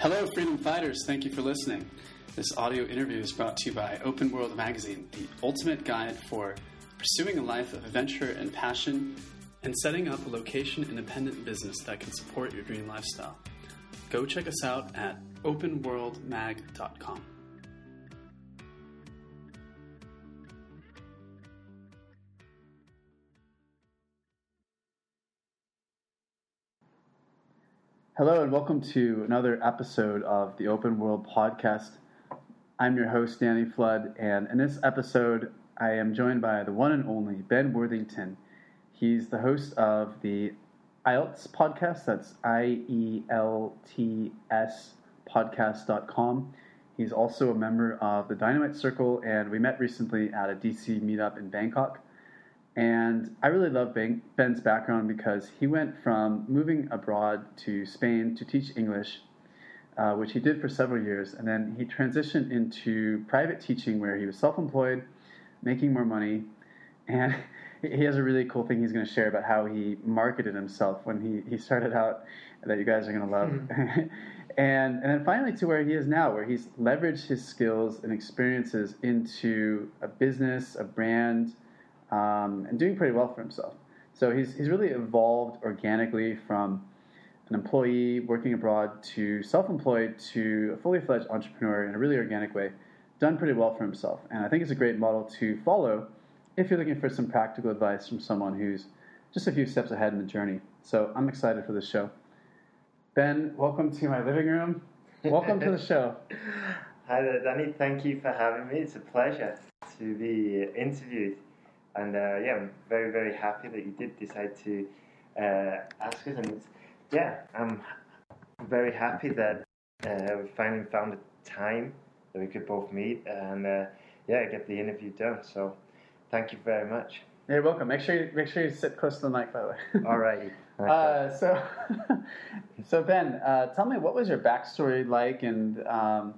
Hello, freedom fighters. Thank you for listening. This audio interview is brought to you by Open World Magazine, the ultimate guide for pursuing a life of adventure and passion and setting up a location independent business that can support your dream lifestyle. Go check us out at openworldmag.com. Hello, and welcome to another episode of the Open World Podcast. I'm your host, Danny Flood, and in this episode, I am joined by the one and only Ben Worthington. He's the host of the IELTS podcast. That's I E L T S podcast.com. He's also a member of the Dynamite Circle, and we met recently at a DC meetup in Bangkok. And I really love Ben's background because he went from moving abroad to Spain to teach English, uh, which he did for several years, and then he transitioned into private teaching where he was self employed, making more money, and he has a really cool thing he's going to share about how he marketed himself when he, he started out that you guys are going to love. Mm-hmm. and, and then finally to where he is now, where he's leveraged his skills and experiences into a business, a brand, um, and doing pretty well for himself. So he's, he's really evolved organically from an employee working abroad to self employed to a fully fledged entrepreneur in a really organic way, done pretty well for himself. And I think it's a great model to follow if you're looking for some practical advice from someone who's just a few steps ahead in the journey. So I'm excited for this show. Ben, welcome to my living room. Welcome to the show. Hi there, Danny. Thank you for having me. It's a pleasure to be interviewed. And uh, yeah, I'm very, very happy that you did decide to uh, ask us. And yeah, I'm very happy that uh, we finally found a time that we could both meet and uh, yeah, get the interview done. So thank you very much. You're welcome. Make sure you make sure you sit close to the mic, by the way. All right. Uh, so, so Ben, uh, tell me what was your backstory like, and um,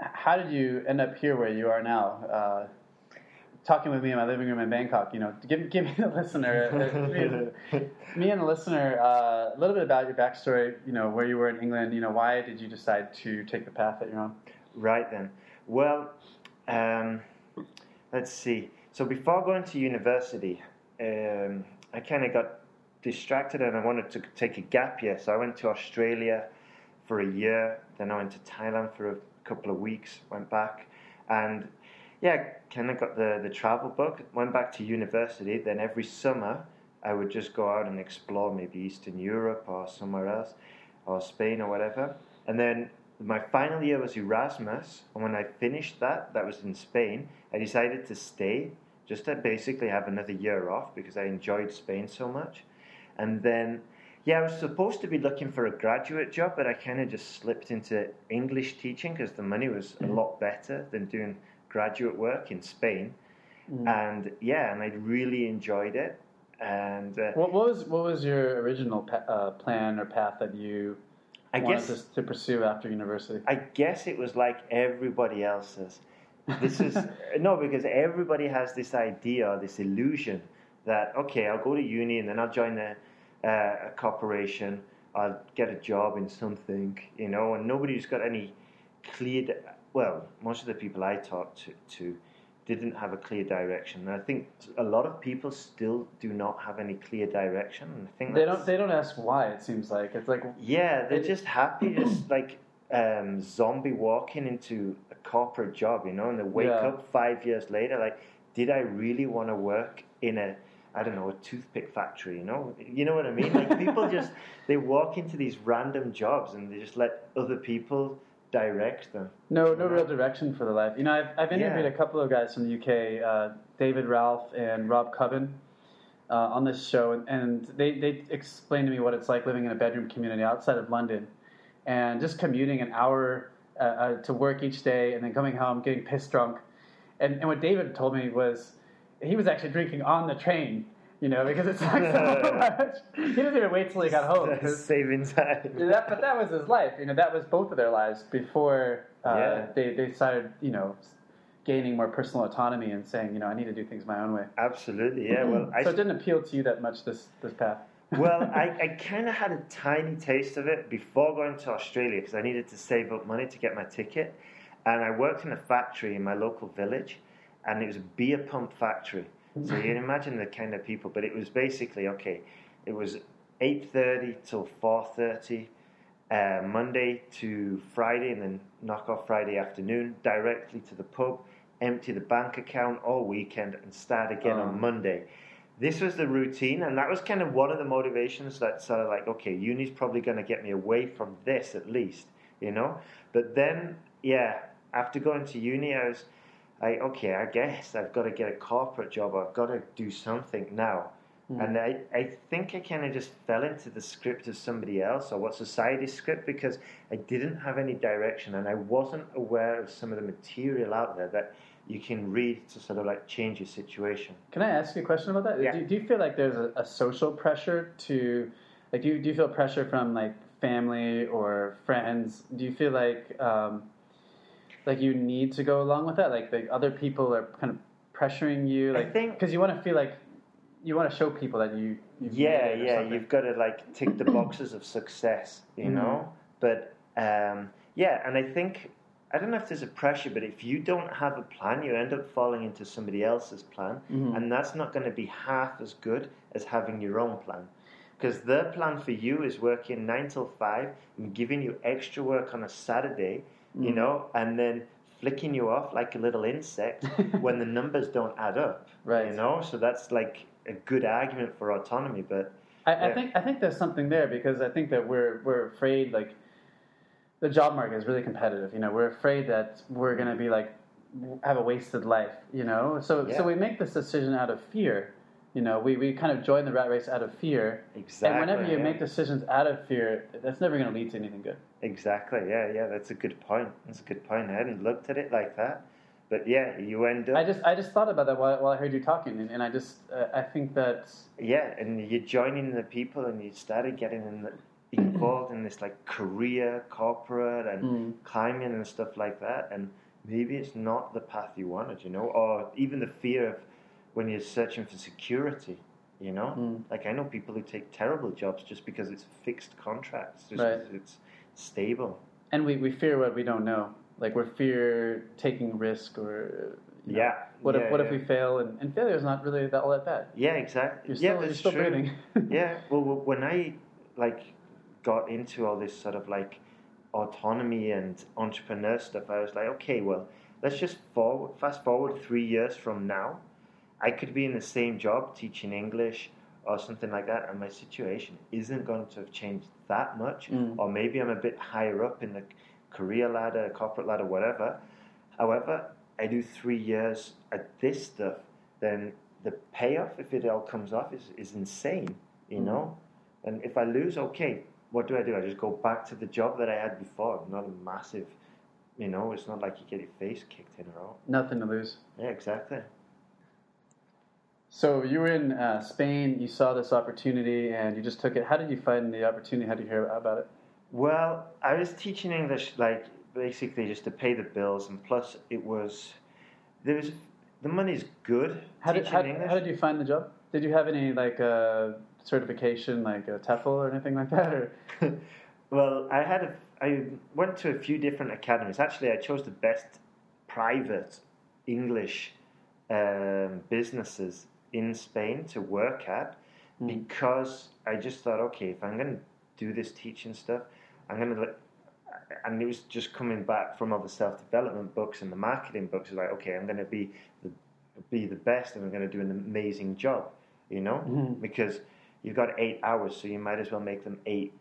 how did you end up here where you are now? Talking with me in my living room in Bangkok, you know, give, give me the listener, uh, me, me, and the listener, uh, a little bit about your backstory, you know, where you were in England, you know, why did you decide to take the path that you're on? Right then. Well, um, let's see. So before going to university, um, I kind of got distracted and I wanted to take a gap year. So I went to Australia for a year, then I went to Thailand for a couple of weeks, went back, and yeah, kind of got the, the travel book, went back to university. Then every summer, I would just go out and explore maybe Eastern Europe or somewhere else, or Spain or whatever. And then my final year was Erasmus, and when I finished that, that was in Spain, I decided to stay just to basically have another year off because I enjoyed Spain so much. And then, yeah, I was supposed to be looking for a graduate job, but I kind of just slipped into English teaching because the money was a mm. lot better than doing graduate work in Spain, mm. and yeah, and I really enjoyed it. And uh, what, what, was what was your original pa- uh, plan or path that you I wanted guess, to, to pursue after university? I guess it was like everybody else's. This is no, because everybody has this idea, this illusion that okay, I'll go to uni and then I'll join a, uh, a corporation. I'll get a job in something, you know, and nobody's got any clear well, most of the people I talked to, to didn't have a clear direction. And I think a lot of people still do not have any clear direction. And I think they don't. They don't ask why. It seems like it's like yeah, they're it, just happy, just like um, zombie walking into a corporate job, you know, and they wake yeah. up five years later, like, did I really want to work in a I don't know, a toothpick factory, you know? You know what I mean? Like people just they walk into these random jobs and they just let other people direct them. No, no real direction for the life. You know, I've, I've interviewed yeah. a couple of guys from the UK, uh, David Ralph and Rob Cubbon, uh, on this show, and, and they, they explained to me what it's like living in a bedroom community outside of London, and just commuting an hour uh, uh to work each day, and then coming home, getting pissed drunk. And, and what David told me was he was actually drinking on the train you know, because it's like so much. He didn't even wait till he got home. Saving time. That, but that was his life. You know, that was both of their lives before uh, yeah. they, they started, you know, gaining more personal autonomy and saying, you know, I need to do things my own way. Absolutely, yeah. Well, so it didn't appeal to you that much this this path. well, I, I kind of had a tiny taste of it before going to Australia because I needed to save up money to get my ticket. And I worked in a factory in my local village, and it was a beer pump factory. So you can imagine the kind of people. But it was basically okay. It was eight thirty till four thirty, uh, Monday to Friday, and then knock off Friday afternoon directly to the pub, empty the bank account all weekend, and start again Oh. on Monday. This was the routine, and that was kind of one of the motivations that sort of like, okay, uni's probably going to get me away from this at least, you know. But then, yeah, after going to uni, I was like, okay, I guess I've got to get a corporate job. I've got to do something now. And I, I think I kind of just fell into the script of somebody else or what society's script because I didn't have any direction and I wasn't aware of some of the material out there that you can read to sort of like change your situation. Can I ask you a question about that? Yeah. Do, do you feel like there's a, a social pressure to, like, do you, do you feel pressure from like family or friends? Do you feel like, um, like you need to go along with that? Like, like other people are kind of pressuring you, like, because you want to feel like you want to show people that you. You've yeah, yeah, something. you've got to like tick the boxes of success, you Mhm. know. But um, yeah, and I think I don't know if there's a pressure, but if you don't have a plan, you end up falling into somebody else's plan, Mhm. and that's not going to be half as good as having your own plan. Because their plan for you is working nine till five and giving you extra work on a Saturday, you Mhm. know, and then flicking you off like a little insect when the numbers don't add up. Right. You know, so that's like a good argument for autonomy, but I, I think I think there's something there because I think that we're we're afraid like the job market is really competitive. You know, we're afraid that we're going to be like have a wasted life. You know, so Yeah. so we make this decision out of fear. You know, we, we kind of join the rat race out of fear. exactly. and whenever you yeah. make decisions out of fear, that's never going to lead to anything good. Exactly, yeah, yeah, that's a good point. That's a good point. I hadn't looked at it like that. But yeah, you end up. I just I just thought about that while, while I heard you talking, and, and I just uh, I think that Yeah, and you're joining the people and you started getting in the, involved in this like career, corporate, and Mm. climbing and stuff like that. And maybe it's not the path you wanted, you know, or even the fear of when you're searching for security, you know. Mm. Like I know people who take terrible jobs just because it's fixed contracts, just Right. because it's stable. and we, we fear what we don't know. Like we fear taking risk or you know, Yeah. What yeah, if what yeah. if we fail and, and failure is not really that all that bad. Yeah, exactly. You're yeah, still, you're still true. breathing. yeah. Well, when I like got into all this sort of like autonomy and entrepreneur stuff, I was like, okay, well, let's just forward, fast forward three years from now. I could be in the same job teaching English or something like that, and my situation isn't going to have changed that much. Mm. Or maybe I'm a bit higher up in the career ladder, corporate ladder, whatever. However, I do three years at this stuff, then the payoff, if it all comes off, is, is insane, you Mhm. know? And if I lose, okay, what do I do? I just go back to the job that I had before. Not a massive, you know, it's not like you get your face kicked in or out. Nothing to lose. Yeah, exactly. So you were in uh, Spain. You saw this opportunity and you just took it. How did you find the opportunity? How did you hear about it? Well, I was teaching English like basically just to pay the bills, and plus it was there was the money's good How did how, English. how did you find the job? Did you have any like uh, certification, like a TEFL or anything like that? Or well, I had a, I went to a few different academies. Actually, I chose the best private English um, businesses in Spain to work at Mm. because I just thought, okay, if I'm going to do this teaching stuff, I'm going to. And it was just coming back from all the self development books and the marketing books. Like, okay, I'm going to be the be the best, and I'm going to do an amazing job. You know, Mhm. because you've got eight hours, so you might as well make them eight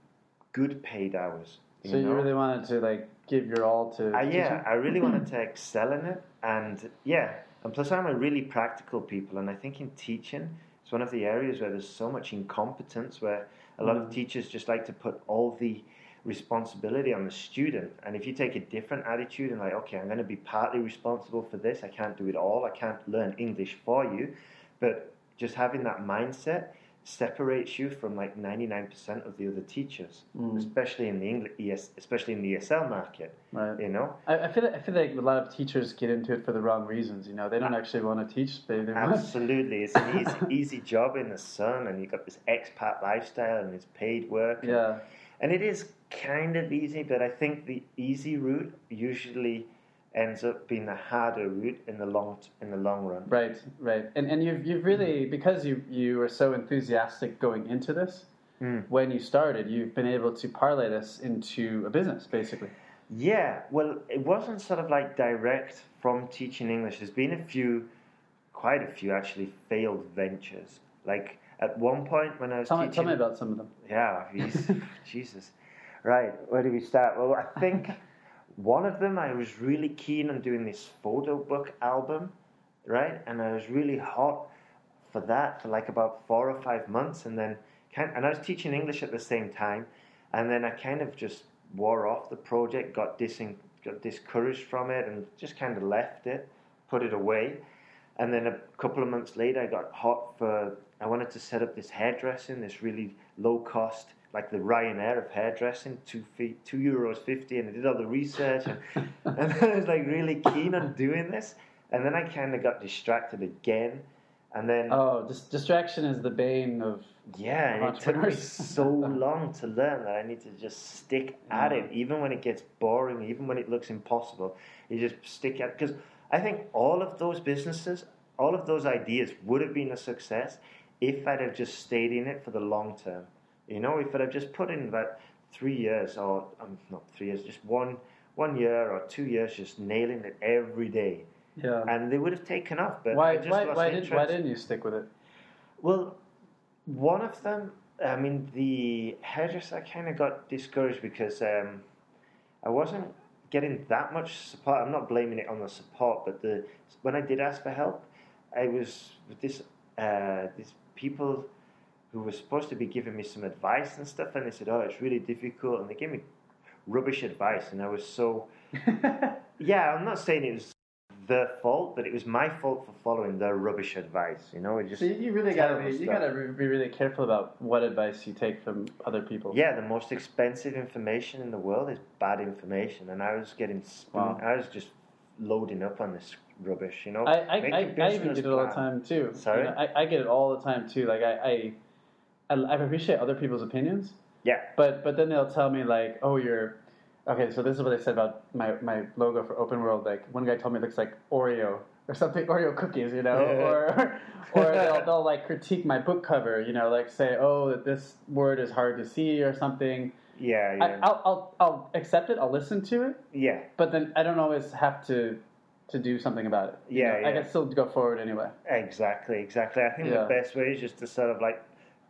good paid hours. You so you really wanted to like give your all to Uh, yeah, I really wanted to excel in it, and yeah, and plus I'm a really practical people, and I think in teaching it's one of the areas where there's so much incompetence, where a lot of Mm. teachers just like to put all the responsibility on the student, and if you take a different attitude and like, okay, I'm going to be partly responsible for this, I can't do it all, I can't learn English for you, but just having that mindset, separates you from like 99% of the other teachers, Mm. especially in the English, ES, especially in the ESL market. Right. You know, I, I feel like, I feel like a lot of teachers get into it for the wrong reasons. You know, they don't actually want to teach. They, they want. absolutely, it's an easy, easy job in the sun, and you got this expat lifestyle, and it's paid work. and- Yeah. And it is kind of easy, but I think the easy route usually ends up being the harder route in the long in the long run. Right. Right. And and you've you've really because you you were so enthusiastic going into this. Mm. When you started, you've been able to parlay this into a business, basically. Yeah, well, it wasn't sort of like direct from teaching English. There's been a few, quite a few actually, failed ventures. Like at one point when I was Tell me, teaching, tell me about some of them. Yeah, Jesus. Right, where do we start? Well, I think one of them I was really keen on doing this photo book album, right? And I was really hot for that for like about four or five months, and then kind and I was teaching English at the same time, and then I kind of just wore off the project, got dis got discouraged from it, and just kind of left it, put it away. And then a couple of months later, I got hot for. I wanted to set up this hairdressing, this really low cost, like the Ryanair of hairdressing, two feet, two euros fifty, and I did all the research, and, and I was like really keen on doing this. And then I kind of got distracted again, and then Oh, dis- distraction is the bane of. yeah, and it took me so long to learn that I need to just stick at it, mm. even when it gets boring, even when it looks impossible. You just stick at because I think all of those businesses, all of those ideas would have been a success if I'd have just stayed in it for the long term. You know, if I'd have just put in about three years or um, not three years, just one one year or two years, just nailing it every day, Yeah. and they would have taken off. But why I just why lost why, did, why didn't you stick with it? Well, one of them, I mean, the hairdresser, I kind of got discouraged because um, I wasn't getting that much support. I'm not blaming it on the support, but the when I did ask for help, I was with this uh, these people who was supposed to be giving me some advice and stuff, and they said, "Oh, it's really difficult," and they gave me rubbish advice, and I was so yeah. I'm not saying it was their fault, but it was my fault for following their rubbish advice. You know, it just So you really gotta be you gotta be really careful about what advice you take from other people. Yeah, the most expensive information in the world is bad information, and I was getting spoon. Wow. I was just loading up on this rubbish, you know. I, I, I, I even get it all the time too. Sorry? You know, I, I get it all the time too. Like I, I, I, I appreciate other people's opinions, Yeah, but but then they'll tell me like, oh, you're okay. So this is what they said about my, my logo for Open World. Like one guy told me it looks like Oreo or something, Oreo cookies, you know, or or they'll, they'll like critique my book cover, you know, like say, oh, that this word is hard to see or something. yeah, I, yeah, I'll, I'll I'll accept it. I'll listen to it. yeah, But then I don't always have to to do something about it. You Yeah, I can still go forward anyway. exactly, exactly. I think Yeah. the best way is just to sort of like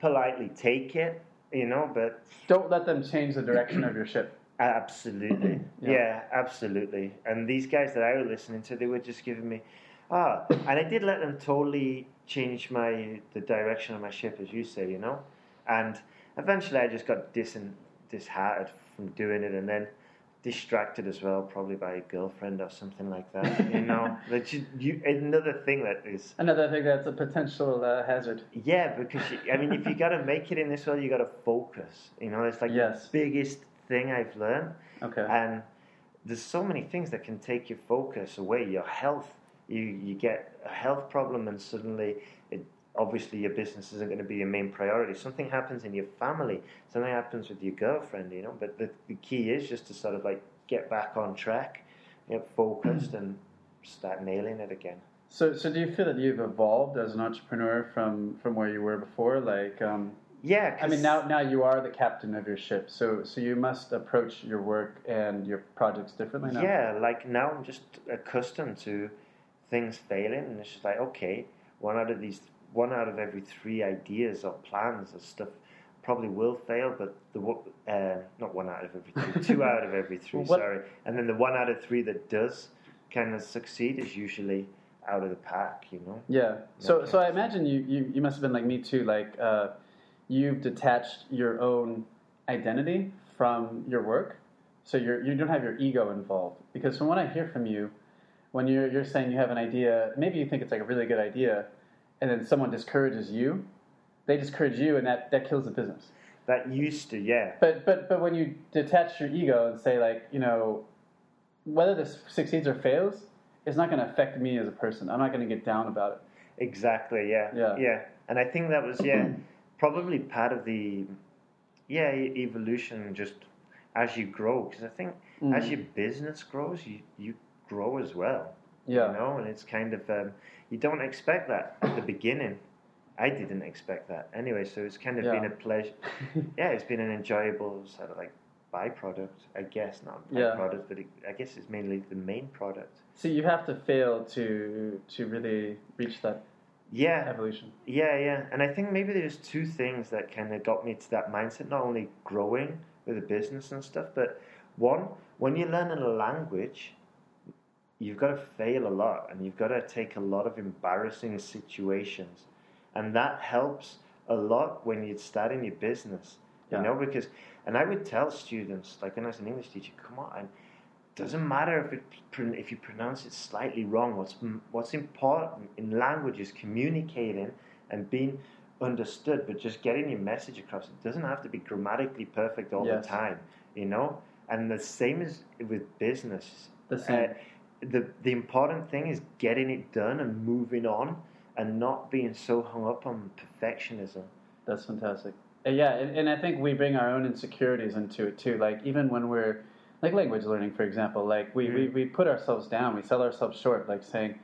politely take it, you know, but Don't let them change the direction of your ship. Absolutely. Yeah. yeah. absolutely. And these guys that I was listening to, they were just giving me, ah, and I did let them totally change my the direction of my ship, as you say, you know. And eventually, I just got dis- disheartened from doing it, and then distracted as well, probably by a girlfriend or something like that. You know, that you, you, another thing that is Another thing that's a potential uh, hazard. yeah, because you, I mean, if you got to make it in this world, you got to focus. You know, it's like Yes. the biggest thing I've learned. Okay. And there's so many things that can take your focus away. Your health, you you get a health problem, and suddenly, it, obviously, your business isn't going to be your main priority. Something happens in your family. Something happens with your girlfriend. You know, but the, the key is just to sort of like get back on track, get focused, and start nailing it again. So, so do you feel that you've evolved as an entrepreneur from from where you were before? Like, um, Yeah, I mean, now now you are the captain of your ship. So, so you must approach your work and your projects differently now. Yeah, like now I'm just accustomed to things failing, and it's just like okay, one out of these, one out of every three ideas or plans or stuff probably will fail, but the uh, not one out of every two, two out of every three. Well, sorry, and then the one out of three that does kind of succeed is usually out of the pack. You know. Yeah. So, so I imagine you, you, you must have been like me too. Like, uh, you've detached your own identity from your work, so you're you don't have your ego involved. Because from what I hear from you, when you're you're saying you have an idea, maybe you think it's like a really good idea, and then someone discourages you, they discourage you, and that that kills the business. That used to, yeah. But but but when you detach your ego and say like you know whether this succeeds or fails, it's not going to affect me as a person. I'm not going to get down about it. Exactly. Yeah. Yeah. Yeah. And I think that was yeah probably part of the yeah evolution just as you grow because I think Mm. as your business grows you you grow as well. Yeah. You know, and it's kind of um, you don't expect that at the beginning. I didn't expect that anyway, so it's kind of been a pleasure. yeah, it's been an enjoyable sort of like byproduct, I guess, not Yeah. byproduct, but it, I guess it's mainly the main product. So you have to fail to to really reach that Yeah, evolution. Yeah, yeah. And I think maybe there's two things that kind of got me to that mindset, not only growing with the business and stuff, but one, when you're learning a language, you've got to fail a lot and you've got to take a lot of embarrassing situations. And that helps a lot when you're starting your business, Yeah. you know, because, and I would tell students, like when I was an English teacher, come on, doesn't matter if it if you pronounce it slightly wrong. What's what's important in language is communicating and being understood, but just getting your message across. It doesn't have to be grammatically perfect all Yes. the time, you know. And the same is with business. The same. Uh, the the important thing is getting it done and moving on, and not being so hung up on perfectionism. That's fantastic. Uh, yeah, and, and I think we bring our own insecurities into it too. Like even when we're like language learning, for example, like we, we, Mm. we put ourselves down, we sell ourselves short, like saying,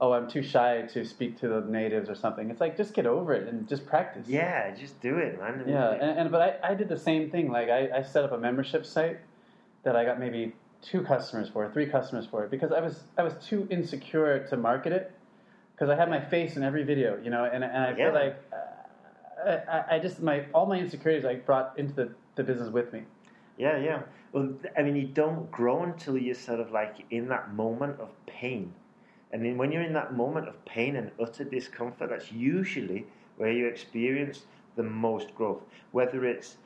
"Oh, I'm too shy to speak to the natives" or something. It's like just get over it and just practice. Yeah, just do it, man. Yeah, and, and but I, I did the same thing. Like I, I set up a membership site that I got maybe two customers for, it, three customers for it because I was I was too insecure to market it because I had my face in every video, you know, and and I Yeah. feel like uh, I, I just my all my insecurities I brought into the, the business with me. Yeah, yeah. Well, I mean, you don't grow until you're sort of like in that moment of pain. And then when you're in that moment of pain and utter discomfort, that's usually where you experience the most growth. Whether it's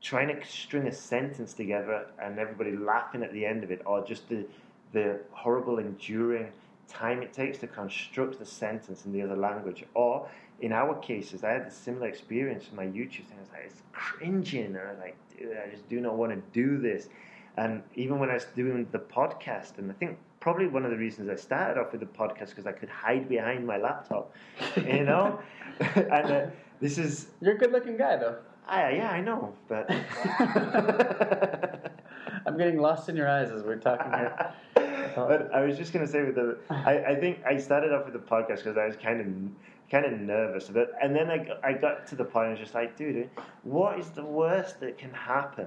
trying to string a sentence together and everybody laughing at the end of it, or just the, the horrible, enduring time it takes to construct the sentence in the other language. Or in our cases, I had a similar experience with my YouTube thing. I was like, it's cringing. And I was like, dude, I just do not want to do this. And even when I was doing the podcast, and I think probably one of the reasons I started off with the podcast because I could hide behind my laptop, you know? and uh, this is, You're a good looking guy though. Ah, yeah, I know, but. I'm getting lost in your eyes as we're talking here. but I was just going to say with the, I, I think I started off with the podcast because I was kind of kind of nervous about, and then I got, I got to the point I was just like, dude, what is the worst that can happen?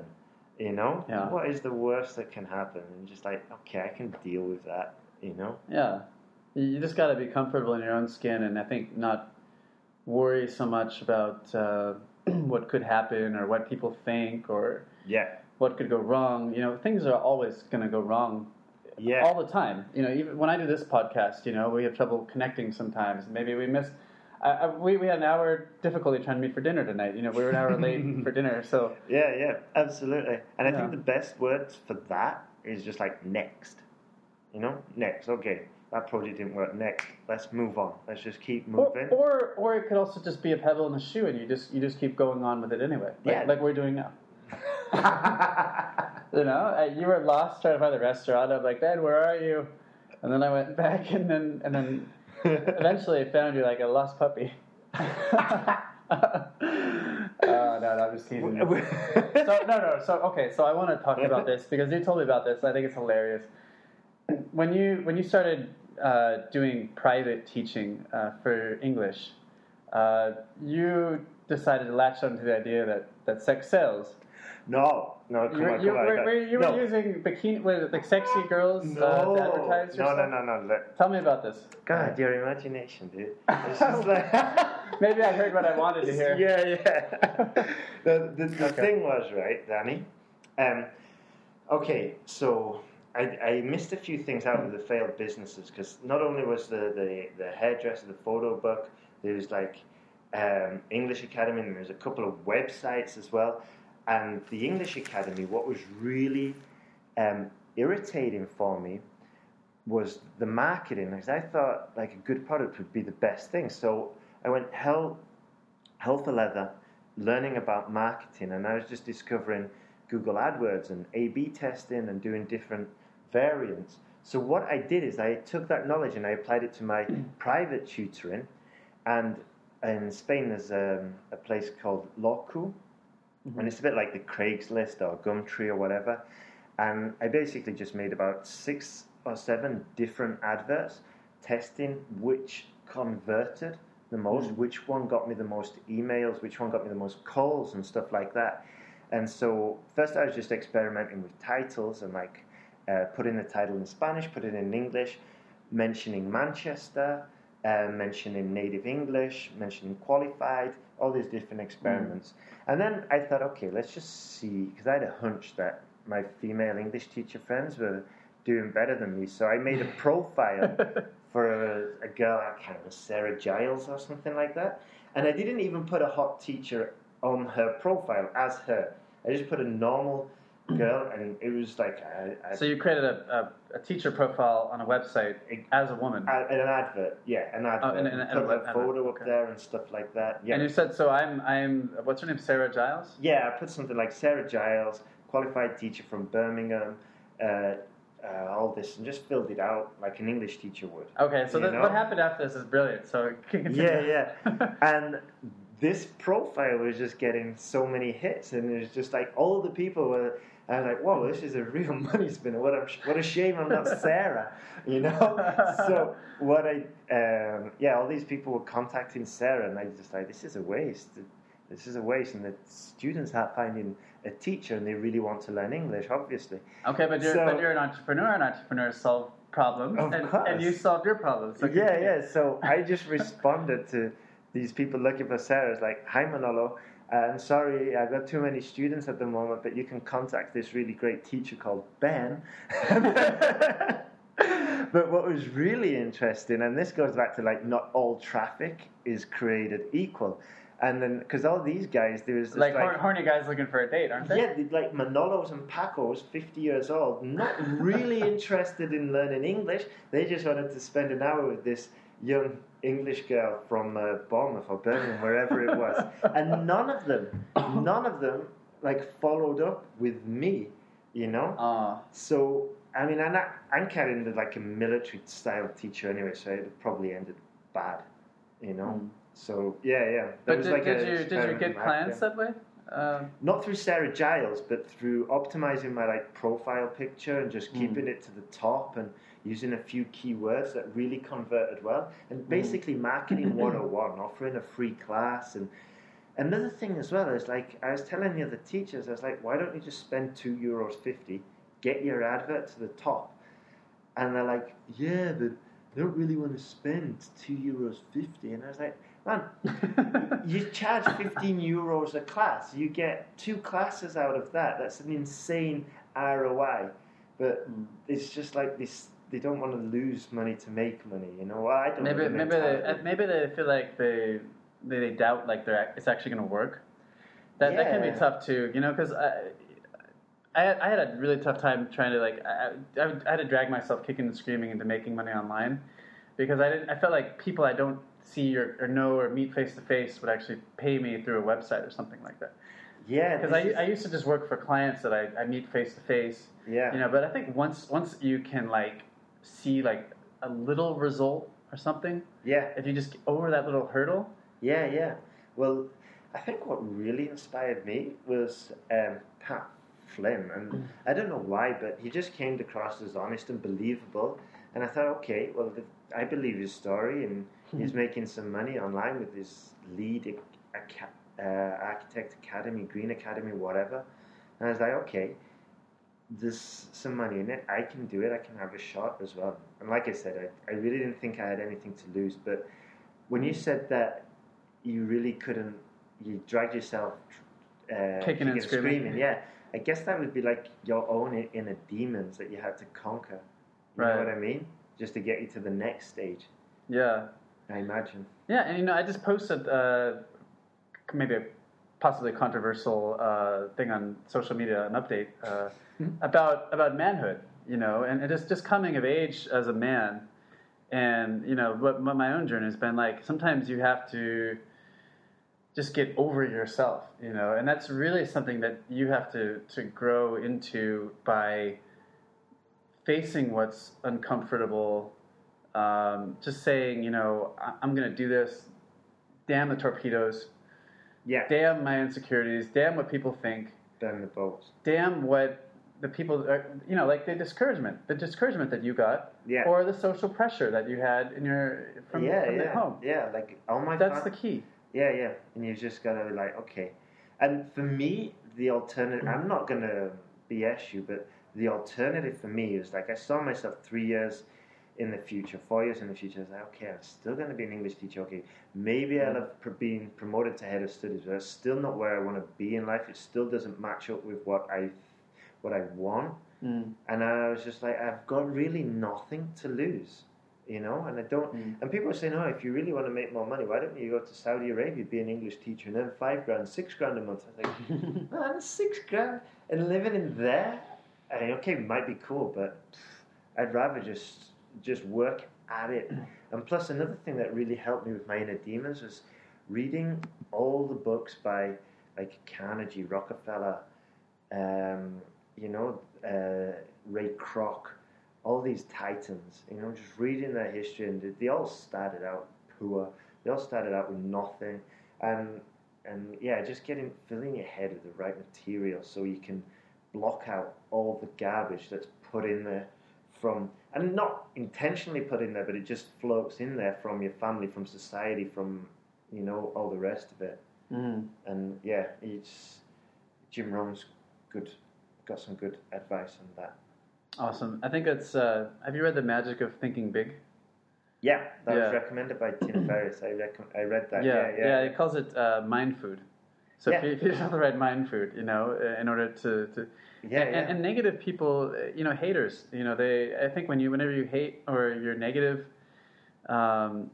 You know, Yeah. what is the worst that can happen? And just like, okay, I can deal with that. You know, Yeah, you you just got to be comfortable in your own skin, and I think not worry so much about uh, what could happen or what people think or yeah, what could go wrong. You know, things are always going to go wrong yeah, all the time. You know, even when I do this podcast, you know, we have trouble connecting sometimes. Maybe we miss. I, I, we, we had an hour difficulty trying to meet for dinner tonight. You know, we were an hour late for dinner, so yeah, yeah, absolutely. And I Yeah. think the best words for that is just like next. You know, next. Okay, that project didn't work. Next, let's move on. Let's just keep moving. or or it could also just be a pebble in the shoe, and you just you just keep going on with it anyway, like, Yeah. like we're doing now. You know, uh, you were lost trying to find the restaurant. I'm like, Ben, where are you? And then I went back, and then and then eventually I found you like a lost puppy. oh no, no, I'm just teasing. you. so no, no. So okay, so I want to talk about this because you told me about this. I think it's hilarious. When you when you started uh, doing private teaching uh, for English, uh, you decided to latch onto the idea that, that sex sells. No, no, come You, were- on, you, come on. were, were, you were no. using bikini, it like sexy girls no. uh, to advertise no, yourself? no, no, no, Let- Tell me about this. God, your imagination, dude. It's just like. Maybe I heard what I wanted to hear. Yeah, yeah. the the, the Okay. thing was, right, Danny? Um, okay, so I, I missed a few things out of the failed businesses because not only was the, the, the hairdresser, the photo book, there was like um, English Academy, and there was a couple of websites as well. And the English Academy, what was really um, irritating for me was the marketing because I thought like a good product would be the best thing. So I went, hell, hell for leather, learning about marketing, and I was just discovering Google AdWords and A/B testing and doing different variants. So what I did is I took that knowledge and I applied it to my private tutoring, and in Spain there's um, a place called Loquo, and it's a bit like the Craigslist or Gumtree or whatever. And I basically just made about six or seven different adverts, testing which converted the most, Mm. which one got me the most emails, which one got me the most calls and stuff like that. And so first I was just experimenting with titles and like uh, putting the title in Spanish, put it in English, mentioning Manchester, uh, mentioning native English, mentioning qualified, all these different experiments. And then I thought, okay, let's just see, because I had a hunch that my female English teacher friends were doing better than me. So I made a profile for a, a girl, I can't remember, Sarah Giles or something like that. And I didn't even put a hot teacher on her profile as her. I just put a normal girl, and it was like I, I, So you created a, a, a teacher profile on a website as a woman. a- an advert, yeah, an advert. Oh, and- and- and put a photo up okay. there and stuff like that. Yeah, And you said so. I'm I'm what's her name? Sarah Giles. yeah. I put something like Sarah Giles, qualified teacher from Birmingham. Uh, uh, all this and just filled it out like an English teacher would. Okay, so what happened after this is brilliant. So. Yeah, yeah. and this profile was just getting so many hits, and it was just like all the people were. I was like, "Whoa, this is a real money spinner. What a what a shame I'm not Sarah," you know. so what I, um, yeah, all these people were contacting Sarah, and I was just like, "This is a waste. This is a waste." And the students are finding a teacher, and they really want to learn English, obviously. Okay, but you're So- but you're an entrepreneur, and entrepreneurs solve problems, and, and you solved your problems. So yeah, continue. yeah. So I just responded to these people looking for Sarah. It's like, hi Manolo, I'm sorry, I've got too many students at the moment, but you can contact this really great teacher called Ben. but what was really interesting, and this goes back to like, not all traffic is created equal. And then, because all these guys, there was this Like, like, horny guys looking for a date, aren't they? yeah, like Manolos and Pacos, 50 years old, not really interested in learning English. They just wanted to spend an hour with this young English girl from uh, Bournemouth or Birmingham, wherever it was. And none of them, none of them, like, followed up with me, you know? Uh, So, I mean, I'm, not, I'm kind of like a military style teacher anyway, so it probably ended bad, you know? Mm. So, yeah, yeah. That but was did, like did you did you get clients that way? Um, not through Sarah Giles, but through optimizing my like profile picture and just Mm. keeping it to the top and using a few keywords that really converted well. And basically marketing 101, offering a free class and another thing as well is like I was telling the other teachers, I was like, why don't you just spend two euros fifty, get your advert to the top? And they're like, yeah, but I don't really want to spend two euros fifty. And I was like, man, you charge 15 euros a class. You get two classes out of that. That's an insane ROI. But Mm. it's just like this. They don't want to lose money to make money. You know, I don't. maybe maybe they mentality. maybe they feel like they they, they doubt like they're it's actually going to work. That that can be tough too, you know, because I. I had, I had a really tough time trying to like I, I, I had to drag myself kicking and screaming into making money online because I didn't I felt like people I don't see or, or know or meet face to face would actually pay me through a website or something like that Yeah, because I, is- I used to just work for clients that I, I meet face to face yeah, you know but i think once once you can like see like a little result or something yeah, if you just get over that little hurdle yeah, yeah. Well, I think what really inspired me was um, Pat Flynn, and Mm. I don't know why, but he just came across as honest and believable. And I thought, okay, well, I believe his story, and he's making some money online with his LEED uh, architect academy, Green Academy, whatever. And I was like, okay, there's some money in it. I can do it. I can have a shot as well. And like I said, I, I really didn't think I had anything to lose. But when you said that you really couldn't, you dragged yourself uh, Kicking and screaming. yeah. I guess that would be like your own inner demons that you had to conquer. You Right. know what I mean? Just to get you to the next stage. yeah I imagine. yeah and you know i just posted uh, maybe a possibly controversial uh, thing on social media an update uh, about about manhood you know and, and just just coming of age as a man and you know what, what my own journey has been like sometimes you have to just get over yourself, you know, and that's really something that you have to to grow into by facing what's uncomfortable. Um, just saying, you know, I- I'm going to do this. Damn the torpedoes. Yeah. Damn my insecurities. Damn what people think. Damn the boats. Damn what the people, are, you know, like the discouragement, the discouragement that you got, Yeah. or the social pressure that you had in your from, yeah, from yeah, at home. yeah. Like all my That's fam- the key. Yeah, yeah. And you just gotta be like, okay. And for me, the alternative, I'm not gonna BS you, but the alternative for me is like I saw myself three years in the future, four years in the future. I was like, okay, I'm still gonna be an English teacher. Okay, maybe I'll have pr- been promoted to head of studies, but that's still not where I want to be in life. It still doesn't match up with what I, what I want. Mm. And I was just like, I've got really nothing to lose, you know. And I don't. Mm. And people are saying, "Oh, if you really want to make more money, why don't you go to Saudi Arabia, be an English teacher, and earn five grand, six grand a month?" I was like, "Man, six grand and living in there, I mean, okay, might be cool, but I'd rather just just work at it." And plus, another thing that really helped me with my inner demons was reading all the books by like Carnegie, Rockefeller, um, you know, uh, Ray Kroc, all these titans, you know, just reading their history, and they, all started out poor. They all started out with nothing, and and yeah, just getting filling your head with the right material so you can block out all the garbage that's put in there from and not intentionally put in there, but it just floats in there from your family, from society, from you know all the rest of it. Mm. And yeah, it's Jim Rohn's good, got some good advice on that. Awesome. I think it's. Uh, have you read The Magic of Thinking Big? Yeah, that Yeah. was recommended by Tim Ferriss. I rec- I read that. yeah, Yeah, yeah. He calls it uh, mind food. So if, Yeah. you, if you have the right mind food, you know, uh, in order to, to Yeah, and, yeah. and negative people, uh, you know, haters, you know, they. I think when you, whenever you hate or you're negative, um,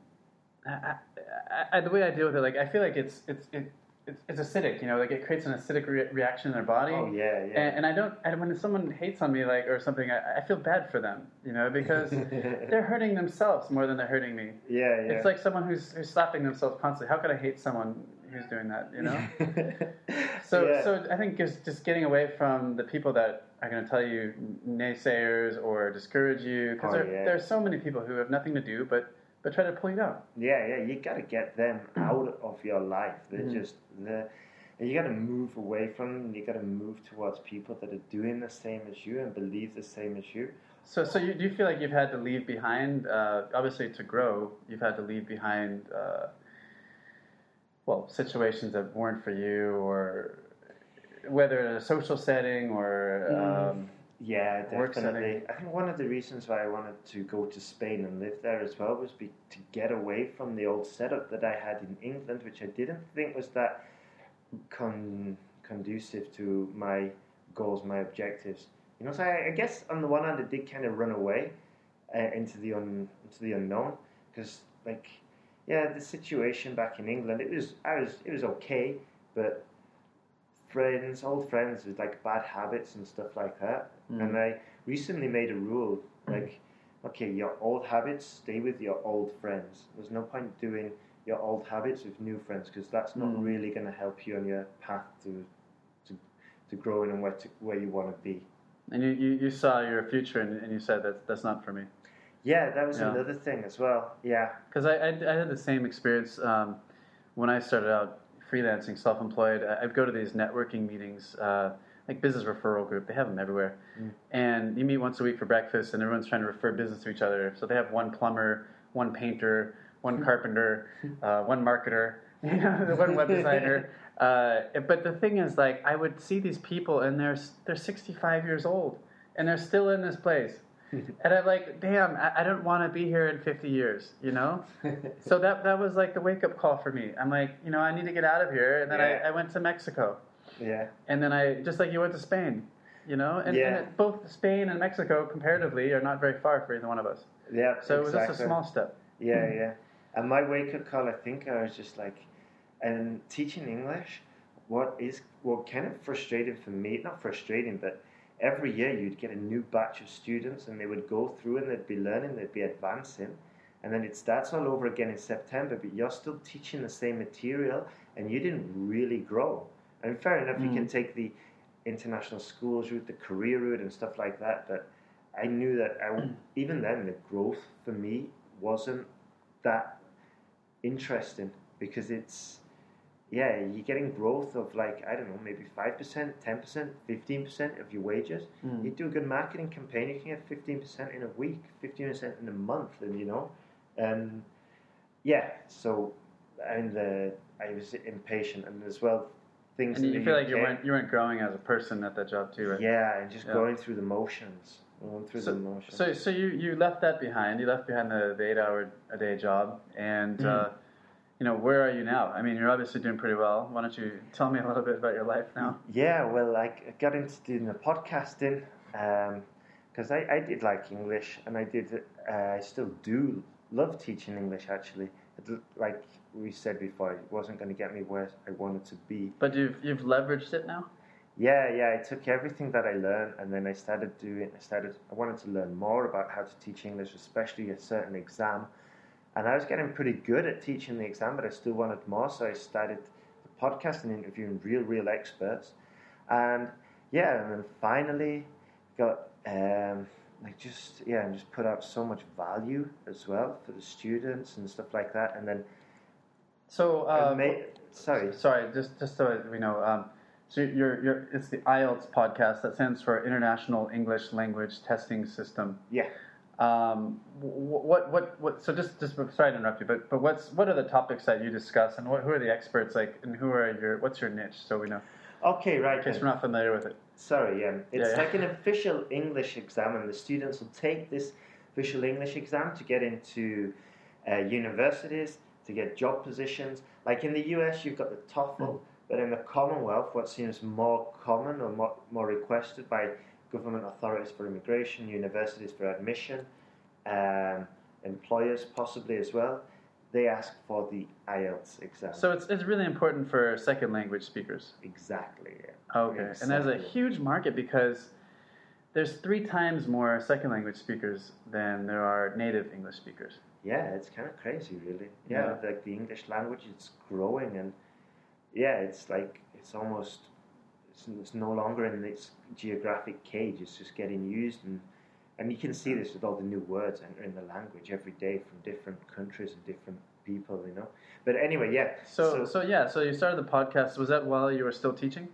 I, I, I, the way I deal with it, like I feel like it's it's it, it's, it's acidic, you know, like it creates an acidic re- reaction in their body. oh yeah, yeah. And, and I don't. And when someone hates on me, like or something, I, I feel bad for them, you know, because they're hurting themselves more than they're hurting me. yeah, yeah. It's like someone who's, who's slapping themselves constantly. How could I hate someone who's doing that? You know. So Yeah. so I think just just getting away from the people that are going to tell you naysayers or discourage you because Oh, there, yeah. there are so many people who have nothing to do but but try to pull you down. Yeah, yeah, you got to get them out of your life. They're Mhm. just the, and you got to move away from them. You got to move towards people that are doing the same as you and believe the same as you. So so you, do you feel like you've had to leave behind? Uh, obviously, to grow, you've had to leave behind. Uh, well, situations that weren't for you, or whether in a social setting or Mm. um, Yeah, Work definitely. I think one of the reasons why I wanted to go to Spain and live there as well was be, to get away from the old setup that I had in England, which I didn't think was that con- conducive to my goals, my objectives. You know, so I, I guess on the one hand, I did kind of run away uh, into the un, into the unknown because, like, yeah, the situation back in England, it was I was it was okay, but friends, old friends with like bad habits and stuff like that. Mm. And I recently made a rule like, okay, your old habits stay with your old friends. There's no point doing your old habits with new friends because that's not Mm. really going to help you on your path to to, to growing and where to, where you want to be. and you, you, you saw your future and, and you said that that's not for me. Yeah, that was Yeah. another thing as well. Yeah, Because I, I, I had the same experience um, when I started out freelancing, self-employed. I- I'd go to these networking meetings, uh, like business referral group. They have them everywhere, Mm. and you meet once a week for breakfast, and everyone's trying to refer business to each other. So they have one plumber, one painter, one carpenter, uh, one marketer, you know, one web designer. Uh, but the thing is, like, I would see these people, and they're they're 65 years old, and they're still in this place. And I'm like, damn, I, I don't want to be here in 50 years, you know? So that that was like the wake up call for me. I'm like, you know, I need to get out of here. And then Yeah. I, I went to Mexico. yeah, And then I, just like you went to Spain, you know? And, Yeah. and it, both Spain and Mexico, comparatively, are not very far for either one of us. yeah. So it was just a small step. Yeah, yeah. And my wake up call, I think, I was just like, and teaching English, what is what kind of frustrating for me? Not frustrating, but every year you'd get a new batch of students, and they would go through and they'd be learning, they'd be advancing, and then it starts all over again in September, but you're still teaching the same material, and you didn't really grow. And fair enough, you can mm. take the international schools route, the career route, and stuff like that. But I knew that I, even then, the growth for me wasn't that interesting because it's yeah, you're getting growth of like I don't know, maybe five percent, ten percent, fifteen percent of your wages. Mm. You do a good marketing campaign, you can get fifteen percent in a week, fifteen percent in a month, and you know, and yeah. So and the I was impatient, and as well things. And you feel like you weren't you weren't growing as a person at that job too, right? Yeah, and just Yeah. going through the motions, going through So- the motions. So, so you, you left that behind. You left behind the, the eight hour a day job, and Mm-hmm. uh, you know where are you now? I mean, you're obviously doing pretty well. Why don't you tell me a little bit about your life now? Yeah, well, I got into doing the podcasting because I, I did like English and I did uh, I still do love teaching English actually. It, like we said before, it wasn't going to get me where I wanted to be. But you've you've leveraged it now. Yeah, yeah, I took everything that I learned and then I started doing. I started. I wanted to learn more about how to teach English, especially a certain exam. And I was getting pretty good at teaching the exam, but I still wanted more. So I started the podcast and interviewing real, real experts. And yeah, and then finally got um, like just yeah, and just put out so much value as well for the students and stuff like that. And then So, uh, made, sorry, sorry, just just so we know. Um, so you're you're it's the IELTS podcast that stands for International English Language Testing System. yeah. Um, wh- what what what? So just just sorry to interrupt you, but but what's what are the topics that you discuss, and what, who are the experts like, and who are your what's your niche, so we know Okay, right. in case then. we're not familiar with it. Sorry, yeah. It's Yeah, yeah. like an official English exam, and the students will take this official English exam to get into uh, universities, to get job positions. Like in the US, you've got the TOEFL, but in the Commonwealth, what seems more common or more, more requested by government authorities for immigration, universities for admission, um, employers possibly as well, they ask for the IELTS exam. So it's it's really important for second language speakers. exactly, yeah. Okay, and there's a huge market because there's three times more second language speakers than there are native English speakers. Yeah, it's kind of crazy, really. Yeah, Yeah. like the English language, it's growing, and yeah, it's like it's almost it's, it's no longer in its geographic cage. It's just getting used, and and you can see this with all the new words entering the language every day from different countries and different people, you know. But anyway, yeah. So so, yeah, so you started the podcast. Was that while you were still teaching?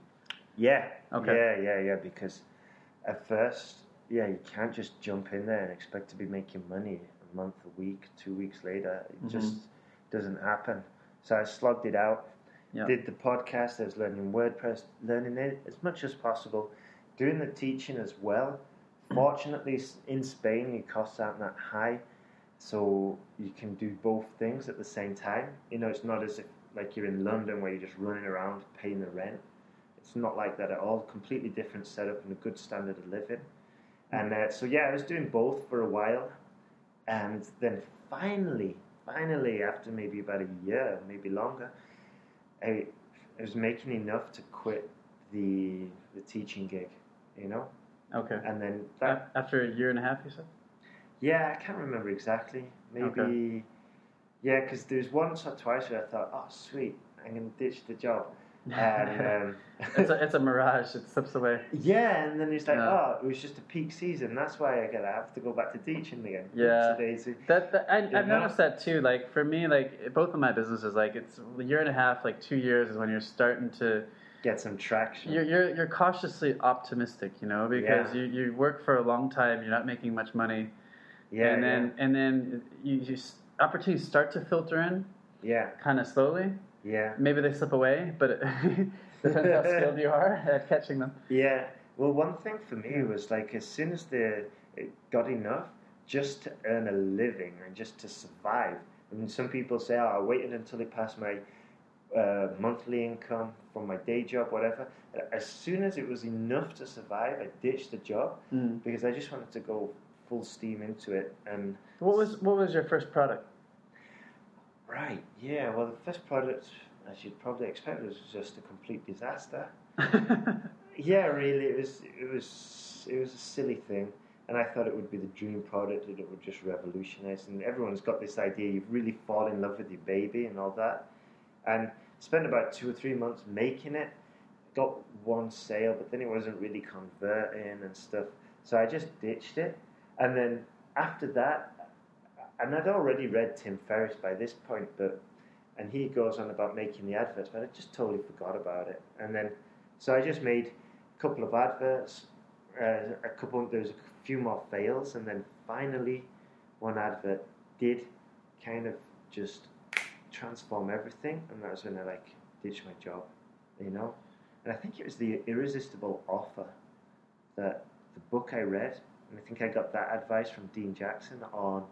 Yeah. Okay. Yeah, yeah, yeah. Because at first, yeah, you can't just jump in there and expect to be making money a month, a week, two weeks later. It Mhm. just doesn't happen. So I slugged it out. Yeah. Did the podcast. I was learning WordPress, learning it as much as possible, doing the teaching as well. Fortunately, in Spain, your costs aren't that high, so you can do both things at the same time. You know, it's not as if like you're in London where you're just running around paying the rent. It's not like that at all. Completely different setup and a good standard of living. And uh, so yeah, I was doing both for a while, and then finally, finally, after maybe about a year, maybe longer, I, I was making enough to quit the the teaching gig, you know. Okay. And then that, After a year and a half, you said. yeah, I can't remember exactly. Maybe, Okay. yeah, because there was once or twice where I thought, oh sweet, I'm gonna ditch the job, and um, it's a it's a mirage. It slips away. Yeah, and then it's like, Yeah. oh, it was just a peak season. That's why I gotta have to go back to teaching again. Yeah. That, that I, know? noticed that too. Like for me, like both of my businesses, like it's a year and a half, like two years is when you're starting to Get some traction. you're you're, you're cautiously optimistic, you know, because Yeah. you, you work for a long time, you're not making much money, yeah, and then and then you, you opportunities start to filter in yeah, kind of slowly. Yeah, Maybe they slip away, but it depends how skilled you are at catching them. yeah. Well, one thing for me was like as soon as the it got enough just to earn a living and just to survive. I mean, some people say, "Oh, I waited until it passed my uh, monthly income from my day job, whatever." As soon as it was enough to survive, I ditched the job Mm. because I just wanted to go full steam into it and. What was what was your first product? Right, yeah. Well, the first product, as you'd probably expect, was just a complete disaster. Yeah, really, it was. It was. It was a silly thing. and I thought it would be the dream product and it would just revolutionize. And everyone's got this idea you've really fall in love with your baby and all that. And spent about two or three months making it. Got one sale, but then it wasn't really converting and stuff. So I just ditched it. And then after that, and I'd already read Tim Ferriss by this point, but and he goes on about making the adverts, but I just totally forgot about it. And then, so I just made a couple of adverts, uh, a couple. There's a few more fails, and then finally, one advert did kind of just transform everything, and that was when I like ditched my job, you know. And I think it was the irresistible offer that the book I read, and I think I got that advice from Dean Jackson on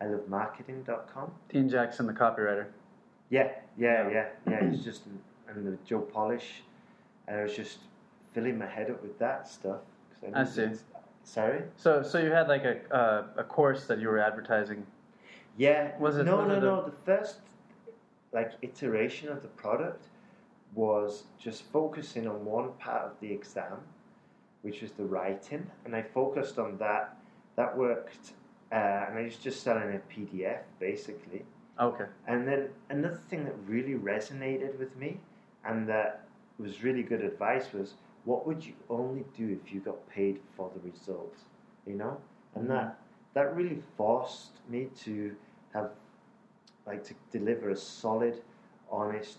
ilovemarketing.com. Dean Jackson, the copywriter. Yeah, yeah, yeah, yeah. It's just and the Joe Polish, and I was just filling my head up with that stuff. I knew see. Sorry. So, so you had like a uh, a course that you were advertising. Yeah. Was it- No, was no, it a- no. The first like iteration of the product was just focusing on one part of the exam, which was the writing, and I focused on that. That worked, uh, and I was just selling a PDF basically. Okay. And then another thing that really resonated with me and that was really good advice was what would you only do if you got paid for the result? You know? And that that really forced me to have like to deliver a solid, honest,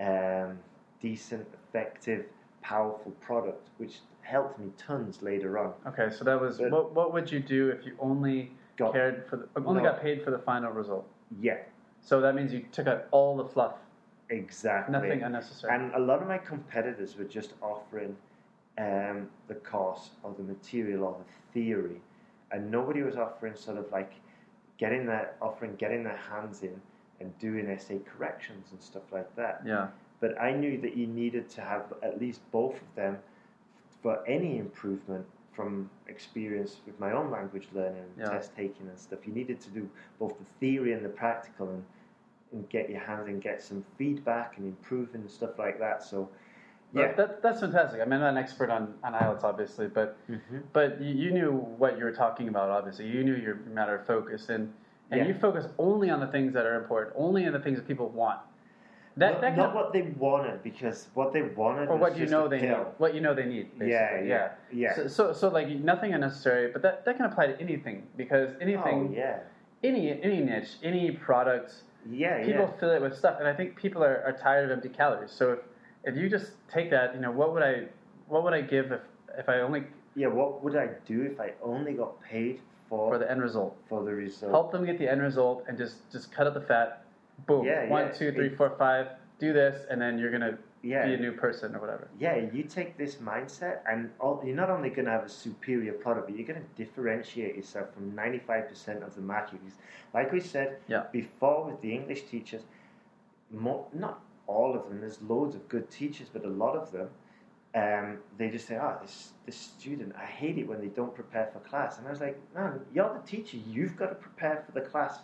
um, decent, effective, powerful product, which helped me tons later on. Okay. So that was But- what. What would you do if you only Got cared for the only No. got paid for the final result? yeah, So that means you took out all the fluff, exactly. nothing unnecessary. And a lot of my competitors were just offering um, the course or the material or the theory, and nobody was offering sort of like getting their offering getting their hands in and doing essay corrections and stuff like that. yeah. But I knew that you needed to have at least both of them for any improvement from experience with my own language learning and Yeah. test taking and stuff. You needed to do both the theory and the practical and, and get your hands and get some feedback and improving and stuff like that. So, Yeah. That, that's fantastic. I mean, I'm not an expert on, on IELTS, obviously, but Mhm. but you, you knew what you were talking about. Obviously, you knew your matter of focus, and and Yeah. you focus only on the things that are important, only on the things that people want. That not, that not what they wanted because what they wanted or was what you know they pill. need, what you know they need. Basically. Yeah, yeah, yeah. So, so so like nothing unnecessary, but that, that can apply to anything because anything, Oh, yeah. any any niche, any product, Yeah, people yeah. fill it with stuff, and I think people are, are tired of empty calories. So if if you just take that, you know, what would I what would I give if if I only Yeah, what would I do if I only got paid for, for the end result? for the result? help them get the end result and just just cut out the fat. Boom. Yeah, One, yeah. two, three, It- four, five. Do this, and then you're gonna Yeah. be a new person or whatever. Yeah, you take this mindset, and all, you're not only going to have a superior product, but you're going to differentiate yourself from 95% of the market. Because, like we said Yeah. before with the English teachers, mo not all of them, there's loads of good teachers, but a lot of them, um, they just say, oh, this, this student, I hate it when they don't prepare for class. And I was like, man, you're the teacher, you've got to prepare for the class.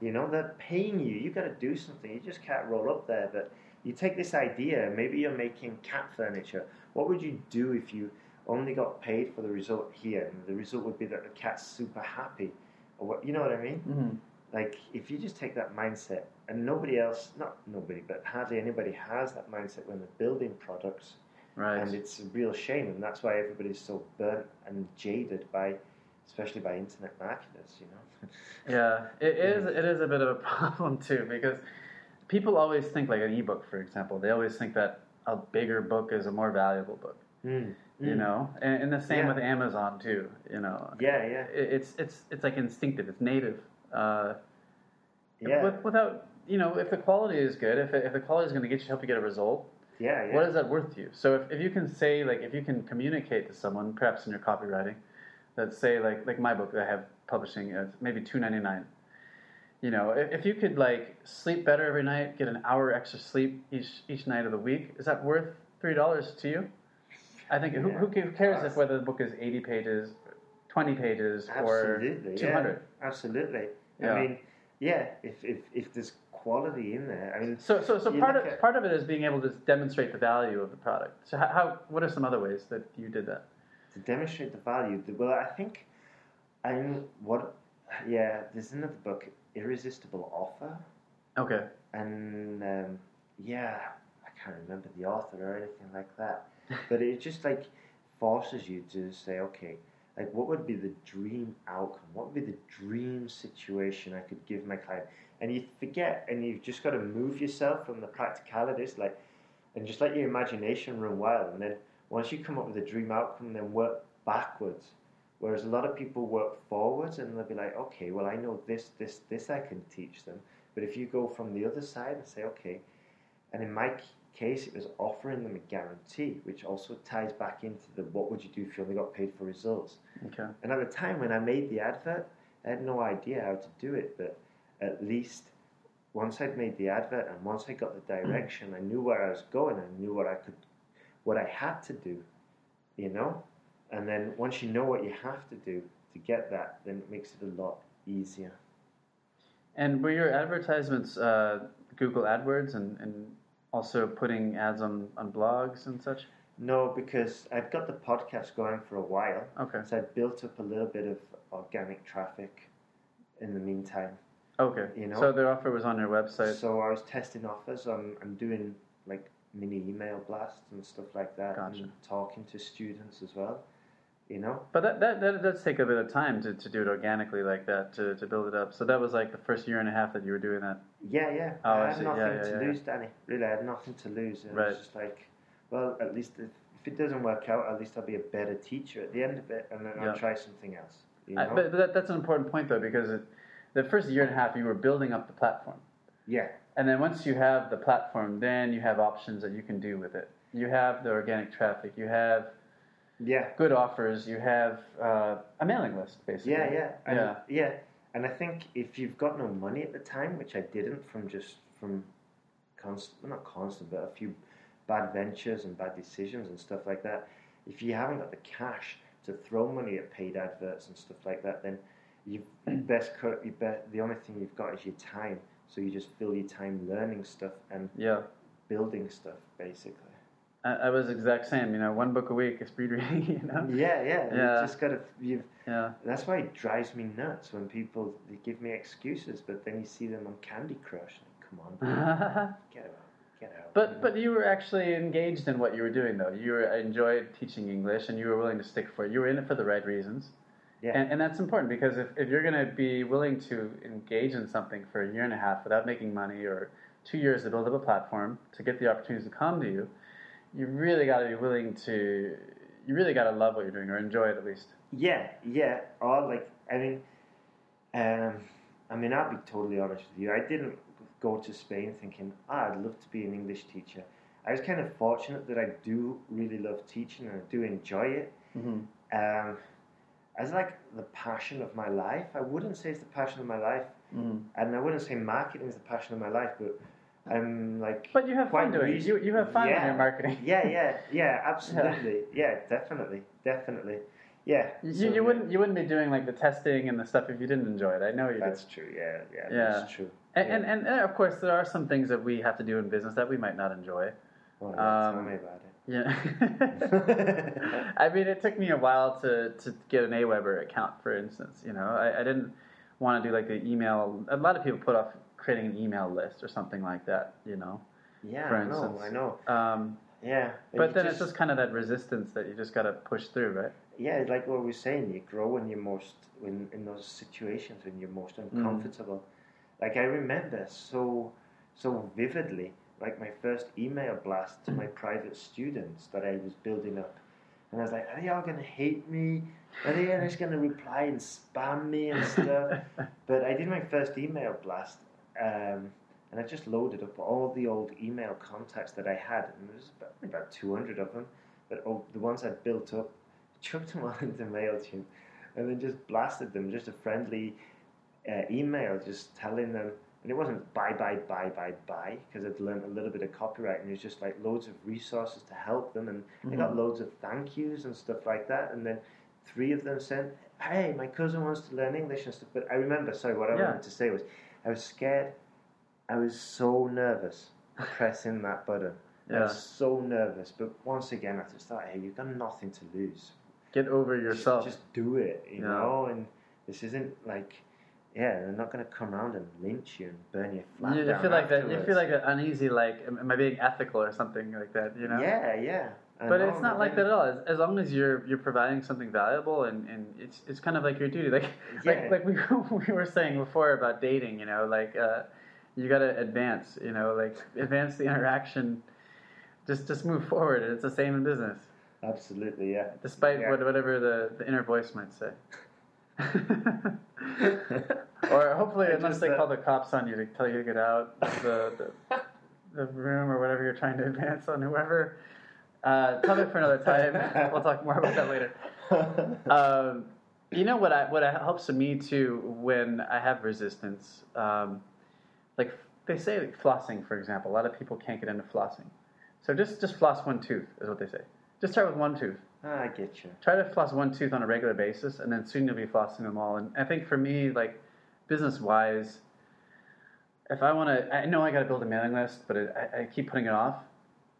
You know, they're paying you, you've got to do something, you just can't roll up there. But you take this idea, maybe you're making cat furniture. What would you do if you only got paid for the result here? And the result would be that the cat's super happy. Or what, you know what I mean? Mm-hmm. Like, if you just take that mindset, and nobody else, not nobody, but hardly anybody has that mindset when they're building products, Right. and it's a real shame, and that's why everybody's so burnt and jaded by, especially by internet marketers, you know? yeah. It is. It is a bit of a problem too because people always think like an ebook, for example. They always think that a bigger book is a more valuable book. Mm. You know, and, and the same Yeah. with Amazon too. You know. Yeah, yeah, It, it's it's it's like instinctive. It's native. Uh, yeah, with, without you know, if the quality is good, if, it, if the quality is going to get you help you get a result, yeah, yeah. what is that worth to you? So if, if you can say like if you can communicate to someone, perhaps in your copywriting, that say like like my book that I have publishing is maybe two ninety nine. You know, if, if you could like sleep better every night, get an hour extra sleep each each night of the week, is that worth three dollars to you? I think who, Yeah. who who cares if whether the book is eighty pages, twenty pages, or Absolutely, yeah. Absolutely. Yeah. I mean, yeah, if, if, if there's quality in there, I mean, So, so, so part of at- part of it is being able to demonstrate the value of the product. So, how, how what are some other ways that you did that? To demonstrate the value, the- well, I think I'm what? Yeah, there's another book, Irresistible Offer, Okay. and um, yeah, I can't remember the author or anything like that. but it just like forces you to say, okay, like what would be the dream outcome? What would be the dream situation I could give my client? And you forget, and you've just got to move yourself from the practicalities, like, and just let your imagination run wild. And then once you come up with a dream outcome, then work backwards. Whereas a lot of people work forwards, and they'll be like, okay, well, I know this, this, this I can teach them. But if you go from the other side and say, okay, and in my case, it was offering them a guarantee, which also ties back into the what would you do if you only got paid for results. Okay. And at the time when I made the advert, I had no idea how to do it, but at least once I'd made the advert and once I got the direction, I knew where I was going. I knew what I could, what I had to do, you know. And then once you know what you have to do to get that, then it makes it a lot easier. And were your advertisements uh, Google AdWords and, and also putting ads on, on blogs and such? No, because I'd got the podcast going for a while, Okay. so I'd built up a little bit of organic traffic in the meantime. Okay. You know? So the offer was on your website. So I was testing offers. I'm, I'm doing like mini email blasts and stuff like that, Gotcha. and talking to students as well. You know, But that, that, that does take a bit of time to, to do it organically like that, to, to build it up. So that was like the first year and a half that you were doing that. yeah, yeah. Oh, I I had nothing Yeah, yeah, to yeah, lose, Danny. Really, I had nothing to lose. And It Right. was just like, well, at least if, if it doesn't work out, at least I'll be a better teacher at the end of it, and then. I'll try something else. You know? I, but but that, that's an important point though, because it, the first year and a half you were building up the platform. yeah, And then once you have the platform, then you have options that you can do with it. You have the organic traffic, you have yeah. good offers, you have uh, a mailing list, basically. Yeah, yeah, and, Yeah. yeah. And I think if you've got no money at the time, which I didn't from just from constant, well, not constant, but a few bad ventures and bad decisions and stuff like that. If you haven't got the cash to throw money at paid adverts and stuff like that, then you best cut. You bet the only thing you've got is your time. So you just fill your time learning stuff and Yeah. building stuff, basically. I, I was exact same, you know, one book a week is speed reading, you know? Yeah, yeah. Yeah. You just gotta. You've Yeah. That's why it drives me nuts when people they give me excuses, but then you see them on Candy Crush. Like, come on, get out, get out. But but you were actually engaged in what you were doing though. You were enjoyed teaching English and you were willing to stick for it. You were in it for the right reasons. Yeah. And, and that's important because if, if you're going to be willing to engage in something for a year and a half without making money or two years to build up a platform to get the opportunities to come to you, you really got to be willing to, you really got to love what you're doing or enjoy it at least. yeah, yeah. Or like, I mean, um, I mean, I'll be totally honest with you. I didn't go to Spain thinking, ah, I'd love to be an English teacher. I was kind of fortunate that I do really love teaching and I do enjoy it. Mm-hmm. Um, as like the passion of my life, I wouldn't say it's the passion of my life, Mm-hmm. and I wouldn't say marketing is the passion of my life, but I'm like. But you have fun doing it. You, you have fun when Yeah. you're marketing. Yeah, yeah, yeah, absolutely. Yeah, definitely, definitely. Yeah. You, so, you wouldn't you wouldn't be doing like the testing and the stuff if you didn't enjoy it. I know you That's did. true. Yeah, yeah, Yeah. that's true. And, yeah. and, and and of course there are some things that we have to do in business that we might not enjoy. Oh, yeah, um, tell me about it. Yeah. I mean, it took me a while to, to get an AWeber account, for instance. You know, I, I didn't want to do like the email. A lot of people put off creating an email list or something like that. You know, Yeah, for I know. I know. um, Yeah, but then it's just kind of that resistance that you just got to push through, right? yeah, like what we we're saying, you grow when you're most when in those situations when you're most Mm. uncomfortable. Like I remember so so vividly, like my first email blast to my private students that I was building up, and I was like, "Are they all gonna hate me? Are they all just gonna reply and spam me and stuff?" but I did my first email blast. Um, and I just loaded up all the old email contacts that I had, and there was about, about 200 of them. But all, the ones I'd built up, chucked them all into MailChimp, and then just blasted them, just a friendly uh, email, just telling them. And it wasn't buy, buy, buy, buy, buy, because I'd learned a little bit of copyright, and it was just like loads of resources to help them, and I got mm-hmm. loads of thank yous and stuff like that. And then three of them said, "Hey, my cousin wants to learn English and stuff." But I remember, sorry, what I Yeah. wanted to say was, I was scared. I was so nervous pressing that button. I Yeah. was so nervous, but once again, I just thought, hey, you've got nothing to lose. Get over Just- yourself. Just, do it, you Yeah. know. And This isn't like, yeah, they're not going to come around and lynch you and burn you flat You, you feel like that. You feel like an uneasy, like, am I being ethical or something like that? You know. Yeah, yeah. I But it's not like that at all. As, as long as you're you're providing something valuable, and, and it's it's kind of like your duty. Like Yeah. like like we we were saying before about dating. You know, like uh, you got to advance. You know, like advance the interaction. Just just move forward. It's the same in business, Absolutely, yeah. despite Yeah. what, whatever the, the inner voice might say. or hopefully, unless they call the cops on you to tell you to get out of the, the the room or whatever you're trying to advance on whoever. Uh, topic for another time. we'll talk more about that later. Um, you know what? I, what helps me too when I have resistance, um, like they say, like flossing, for example. A lot of people can't get into flossing, so just just floss one tooth is what they say. Just start with one tooth. Ah, I get you. Try to floss one tooth on a regular basis, and then soon you'll be flossing them all. And I think for me, like business wise, if I want to, I know I got to build a mailing list, but it, I, I keep putting it off.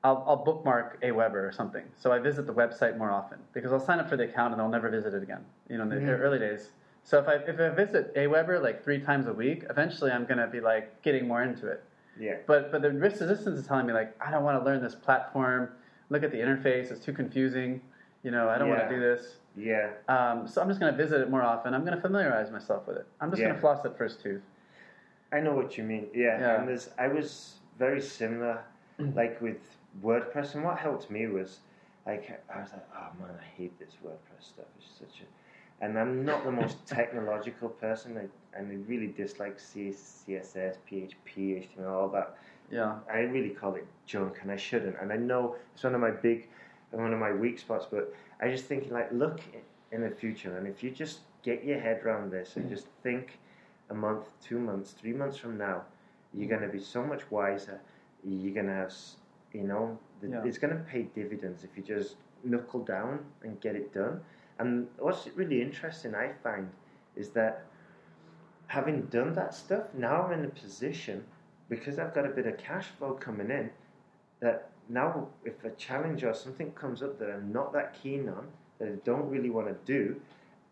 I'll, I'll bookmark Aweber or something, so I visit the website more often because I'll sign up for the account and I'll never visit it again. You know, in the Mhm. early days. So if I if I visit Aweber like three times a week, eventually I'm gonna be like getting more into it. Yeah. But but the risk resistance is telling me like I don't want to learn this platform. Look at the interface; it's too confusing. You know, I don't want to do this. Yeah. Um, so I'm just going to visit it more often. I'm going to familiarize myself with it. I'm just going to floss that first tooth. I know what you mean. Yeah. Yeah. And there's, I was very similar, like with WordPress. And what helped me was, like, I was like, oh man, I hate this WordPress stuff. It's such a, and I'm not the most technological person. I, and I really dislike CSS, PHP, HTML, all that. Yeah. I really call it junk, and I shouldn't. And I know it's one of my big, one of my weak spots. But I just thinking like, look in the future, and if you just get your head around this and mm. just think a month, two months, three months from now, you're going to be so much wiser. You're going to have, you know, the, Yeah. it's going to pay dividends if you just knuckle down and get it done. And what's really interesting, I find, is that having done that stuff, now I'm in a position because I've got a bit of cash flow coming in that now if a challenge or something comes up that I'm not that keen on, that I don't really want to do,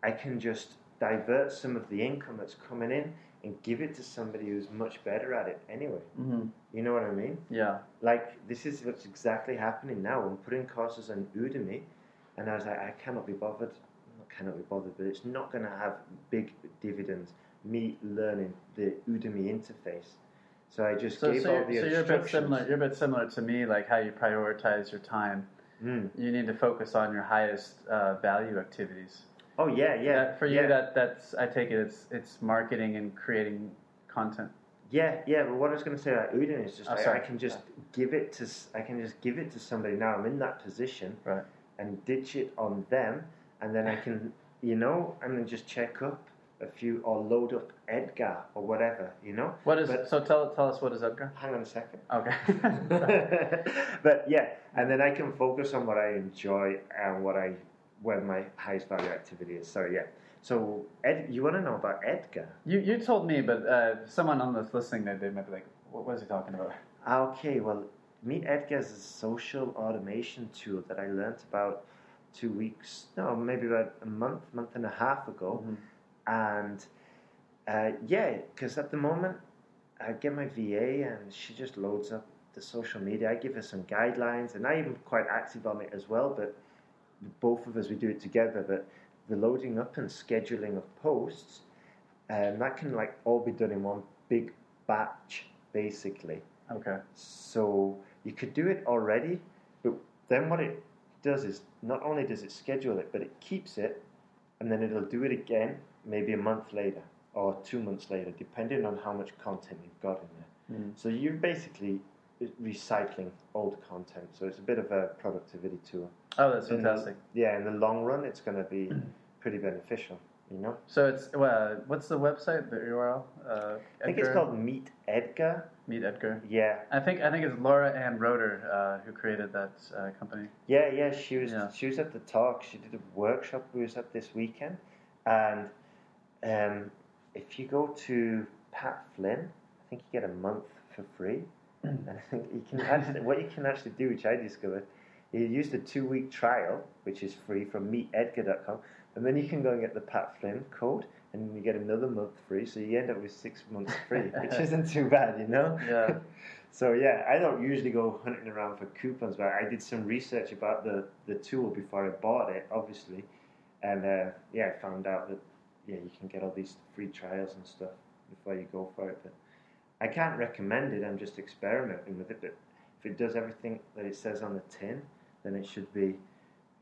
I can just divert some of the income that's coming in and give it to somebody who's much better at it anyway. hmm You know what I mean? Yeah. Like this is what's exactly happening now. I'm putting courses on Udemy, and I was like, I cannot be bothered. I cannot be bothered, but it's not going to have big dividends. Me learning the Udemy interface, so I just So, gave so, all the so you're a bit similar. You're a bit similar to me, like how you prioritize your time. Mm. You need to focus on your highest uh, value activities. Oh yeah, yeah. That- for you, yeah. that that's I take it it's it's marketing and creating content. Yeah, yeah. But what I was going to say about Udemy is just Oh, like, I can just give it to I can just give it to somebody now. I'm in that position, Right. and ditch it on them, and then I can, you know, and then just check up a few or load up Edgar or whatever, you know. What is But- so? Tell tell us what is Edgar? Hang on a second. Okay. but yeah, and then I can focus on what I enjoy and what I where my highest value activity is. So yeah. So Ed, you want to know about Edgar? you you told me, but uh, someone on this listening, they, they might be like, what was he talking about? Ah, Okay, well, Meet Edgar is a social automation tool that I learnt about two weeks, no, maybe about a month, month and a half ago. And uh, yeah, because at the moment, I get my VA and she just loads up the social media. I give her some guidelines, and I'm quite active on it as well. But both of us, we do it together. But the loading up and scheduling of posts, and that can like all be done in one big batch, basically. Okay. So you could do it already, but then what it does is not only does it schedule it, but it keeps it, and then it'll do it again, maybe a month later or two months later, depending on how much content you've got in there. Mm. So you're basically recycling old content. So it's a bit of a productivity tool. Oh, that's In the- fantastic. yeah, in the long run, it's going to be pretty beneficial. You know, So it's well, what's the website? The URL? Uh, I think it's called Meet Edgar. Meet Edgar. Yeah, I think I think it's Laura Ann Roder uh, who created that uh, company. Yeah, yeah, she was Yeah. she was at the talk. She did a workshop we was at this weekend, and um, if you go to Pat Flynn, I think you get a month for free. and I think you can actually what you can actually do, which I discovered, you use the two week trial, which is free from meetedgar.com, and then you can go and get the Pat Flynn code, and you get another month free, so you end up with six months free, which isn't too bad, you know. Yeah. So yeah, I don't usually go hunting around for coupons, but I did some research about the, the tool before I bought it, obviously, and uh, yeah, I found out that yeah you can get all these free trials and stuff before you go for it. But I can't recommend it. I'm just experimenting with it. But if it does everything that it says on the tin, then it should be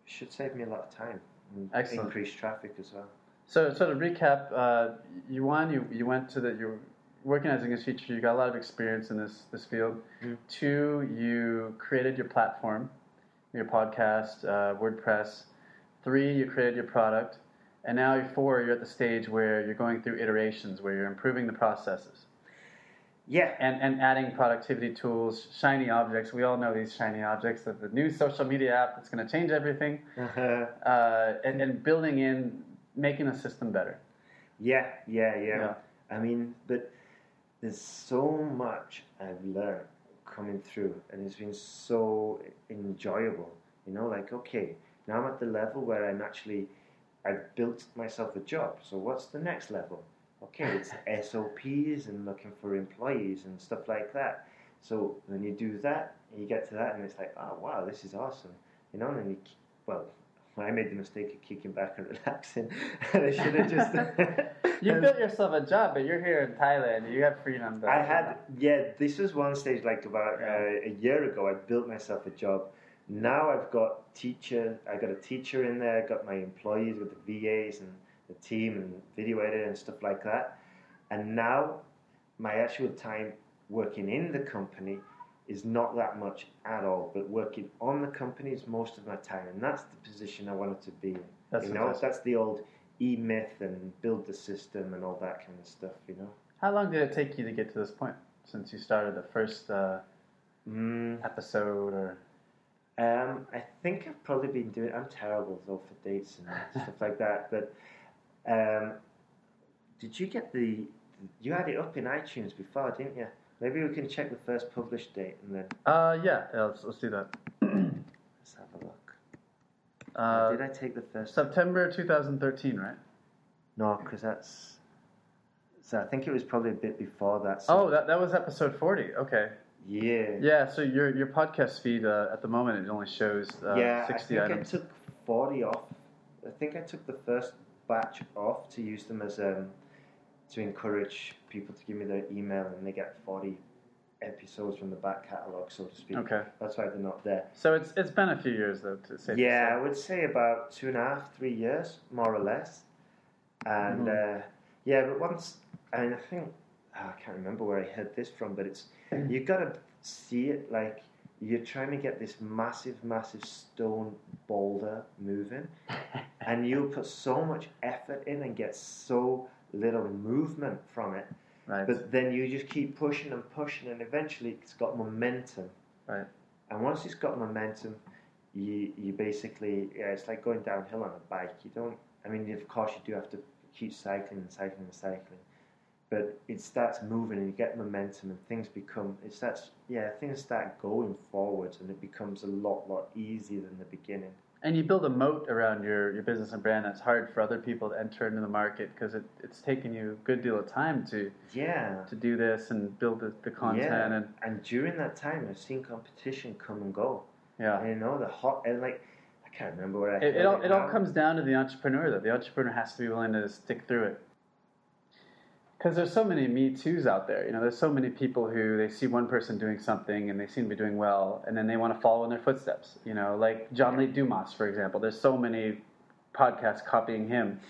should save me a lot of time and Excellent. increase traffic as well. So, so to recap, uh, you one, you, you went to the you working as teacher. You got a lot of experience in this this field. Mm. Two, you created your platform, your podcast, uh, WordPress. Three, you created your product, and now four, you're at the stage where you're going through iterations, where you're improving the processes Yeah, and and adding productivity tools, shiny objects. We all know these shiny objects. That the new social media app that's going to change everything, uh, and, and building in, making a system better. yeah, yeah, yeah, Yeah. I mean, but there's so much I've learned coming through, and it's been so enjoyable. You know, like okay, now I'm at the level where I'm actually I've built myself a job. So what's the next level? Okay, it's SOPs and looking for employees and stuff like that. So when you do that, you get to that, and it's like, oh wow, this is awesome. You know, and then you well. I made the mistake of kicking back and relaxing. and I should have just. You built yourself a job, but you're here in Thailand. You have freedom. to- I had, yeah, this was one stage like about uh, a year ago. I built myself a job. Now I've got teacher, I got a teacher in there, got my employees, got the VAs and the team and video editor and stuff like that. And now my actual time working in the company is not that much at all, but working on the company is most of my time. And that's the position I wanted to be in. That's you know, that's the old e myth and build the system and all that kind of stuff, you know. How long did it take you to get to this point since you started the first uh, Mm. episode? Or Um, I think I've probably been doing. I'm terrible though for dates and stuff like that. But um, did you get the? You had it up in iTunes before, didn't you? Maybe we can check the first published date and then uh, yeah, yeah let's, let's do that. let's have a look. Uh, Did I take the first? September 2013, right? No, because that's. So I think it was probably a bit before that. So Oh, that, that was episode 40. Okay. yeah. Yeah, so your your podcast feed uh, at the moment it only shows uh, yeah, 60 I think items. I took 40 off. I think I took the first batch off to use them as um, to encourage people to give me their email and they get 40 episodes from the back catalogue, so to speak. Okay. That's why they're not there. So it's it's been a few years though to say. Yeah, I would say about two and a half, three years, more or less. And Mm-hmm. uh, yeah, but once, I mean, I think, ah, I can't remember where I heard this from, but it's, you've got to see it like you're trying to get this massive, massive stone boulder moving, and you put so much effort in and get so little movement from it, Right. but then you just keep pushing and pushing, and eventually it's got momentum. Right. And once it's got momentum, you you basically yeah, it's like going downhill on a bike. You don't. I mean, of course, you do have to keep cycling and cycling and cycling, but it starts moving and you get momentum and things become. It starts. Yeah, things start going forwards and it becomes a lot lot easier than the beginning. And you build a moat around your, your business and brand that's hard for other people to enter into the market because it, it's taken you a good deal of time to, Yeah. to do this and build the, the content yeah. and and during that time, I've seen competition come and go. yeah. You know the hot and like I can't remember where I. It, it, all, it all comes down to the entrepreneur, though. The entrepreneur has to be willing to stick through it. Because there's so many Me Too's out there. You know, there's so many people who they see one person doing something and they seem to be doing well, and then they want to follow in their footsteps. You know, like John Lee Dumas, for example. There's so many podcasts copying him.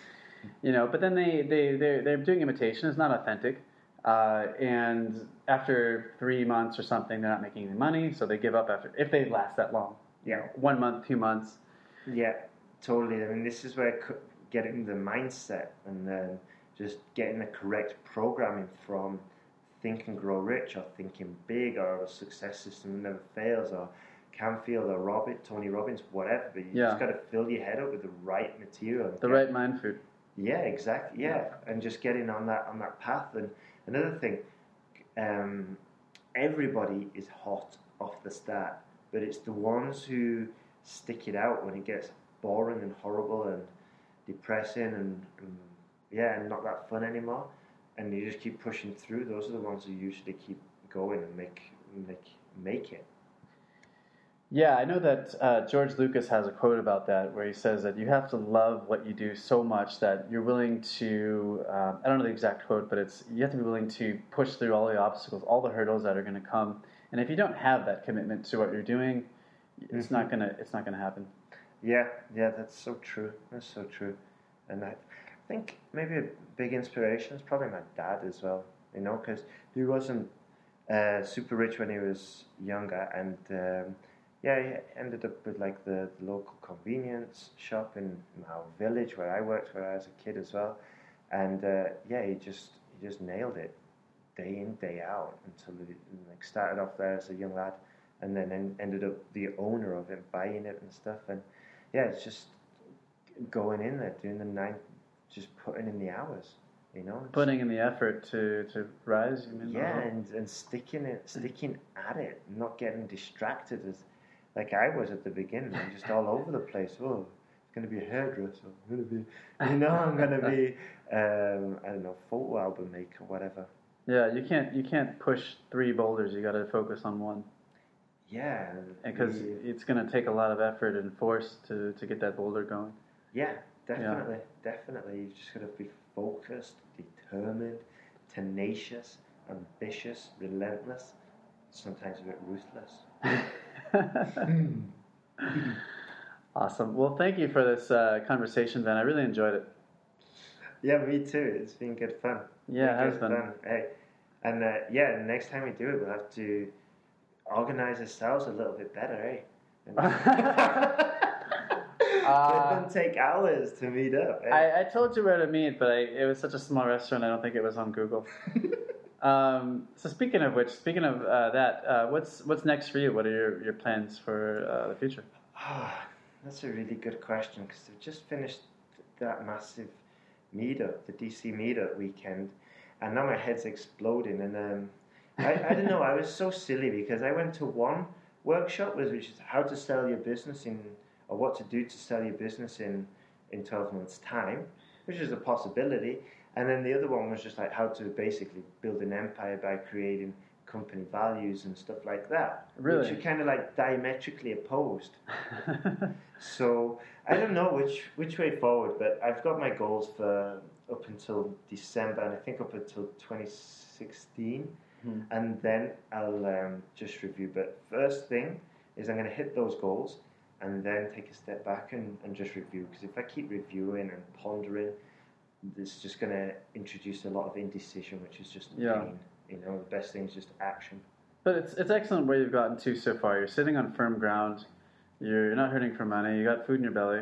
You know, but then they they they they're doing imitation. It's not authentic. Uh, and after three months or something, they're not making any money, so they give up after if they last that long. You know, one month, two months. Yeah, totally. I mean, this is where getting the mindset and then just getting the correct programming from Think and Grow Rich or Thinking Big or a success system that never fails or Canfield or Robin, Tony Robbins, whatever. But you Yeah. just got to fill your head up with the right material. The get- right mind food. Yeah, exactly. Yeah, and just getting on that on that path. And another thing, um, everybody is hot off the start, but it's the ones who stick it out when it gets boring and horrible and depressing and, and yeah, and not that fun anymore, and you just keep pushing through. Those are the ones who usually keep going and make make make it. Yeah, I know that uh, George Lucas has a quote about that where he says that you have to love what you do so much that you're willing to, um, I don't know the exact quote, but it's you have to be willing to push through all the obstacles, all the hurdles that are going to come. And if you don't have that commitment to what you're doing, it's not gonna it's not gonna happen. Yeah, yeah, that's so true. That's so true. And I think maybe a big inspiration is probably my dad as well. You know, because he wasn't uh, super rich when he was younger, and um, yeah, he ended up with like the, the local convenience shop in, our village where I worked when I was a kid as well. And uh, yeah, he just he just nailed it day in day out until he like started off there as a young lad, and then en- ended up the owner of it, buying it and stuff. And yeah, it's just going in there, doing the nine, just putting in the hours, you know. Putting in the effort to, to rise. You mean yeah, and, and sticking it, sticking at it, not getting distracted as like I was at the beginning, I'm just all over the place. Oh, it's going to be a hairdresser. I'm going to be, you know, I'm going to be, um, I don't know, photo album maker, whatever. yeah, you can't you can't push three boulders. You got to focus on one Yeah, because it's going to take a lot of effort and force to, to get that boulder going. yeah, definitely, definitely. You've just got to be focused, determined, tenacious, ambitious, relentless, sometimes a bit ruthless. awesome. Well, thank you for this uh, conversation, Ben. I really enjoyed it. Yeah, me too. It's been good fun. Yeah, it has been. fun. Hey, and uh, yeah, next time we do it, we'll have to organize ourselves a little bit better, eh? Uh, it doesn't take hours to meet up. Eh? I, I told you where to meet, but I, it was such a small restaurant. I don't think it was on Google. Um, so speaking of which, speaking of uh, that, uh, what's what's next for you? What are your, your plans for uh, the future? Ah, that's a really good question because they've just finished that massive meetup, the DC meetup weekend, and now my head's exploding. And um, I, I don't know, I was so silly because I went to one workshop, which is how to sell your business in, or what to do to sell your business in, in 12 months' time, which is a possibility. And then the other one was just like how to basically build an empire by creating company values and stuff like that. Really? Which are kind of like diametrically opposed. So I don't know which which way forward, but I've got my goals for up until December, and I think up until 2016, Hmm. and then I'll um, just review. But first thing is I'm going to hit those goals, and then take a step back and, and just review. Because if I keep reviewing and pondering, it's just going to introduce a lot of indecision, which is just Yeah. pain. You know, the best thing is just action. but it's it's excellent where you've gotten to so far. You're sitting on firm ground. You're, you're not hurting for money. You got food in your belly,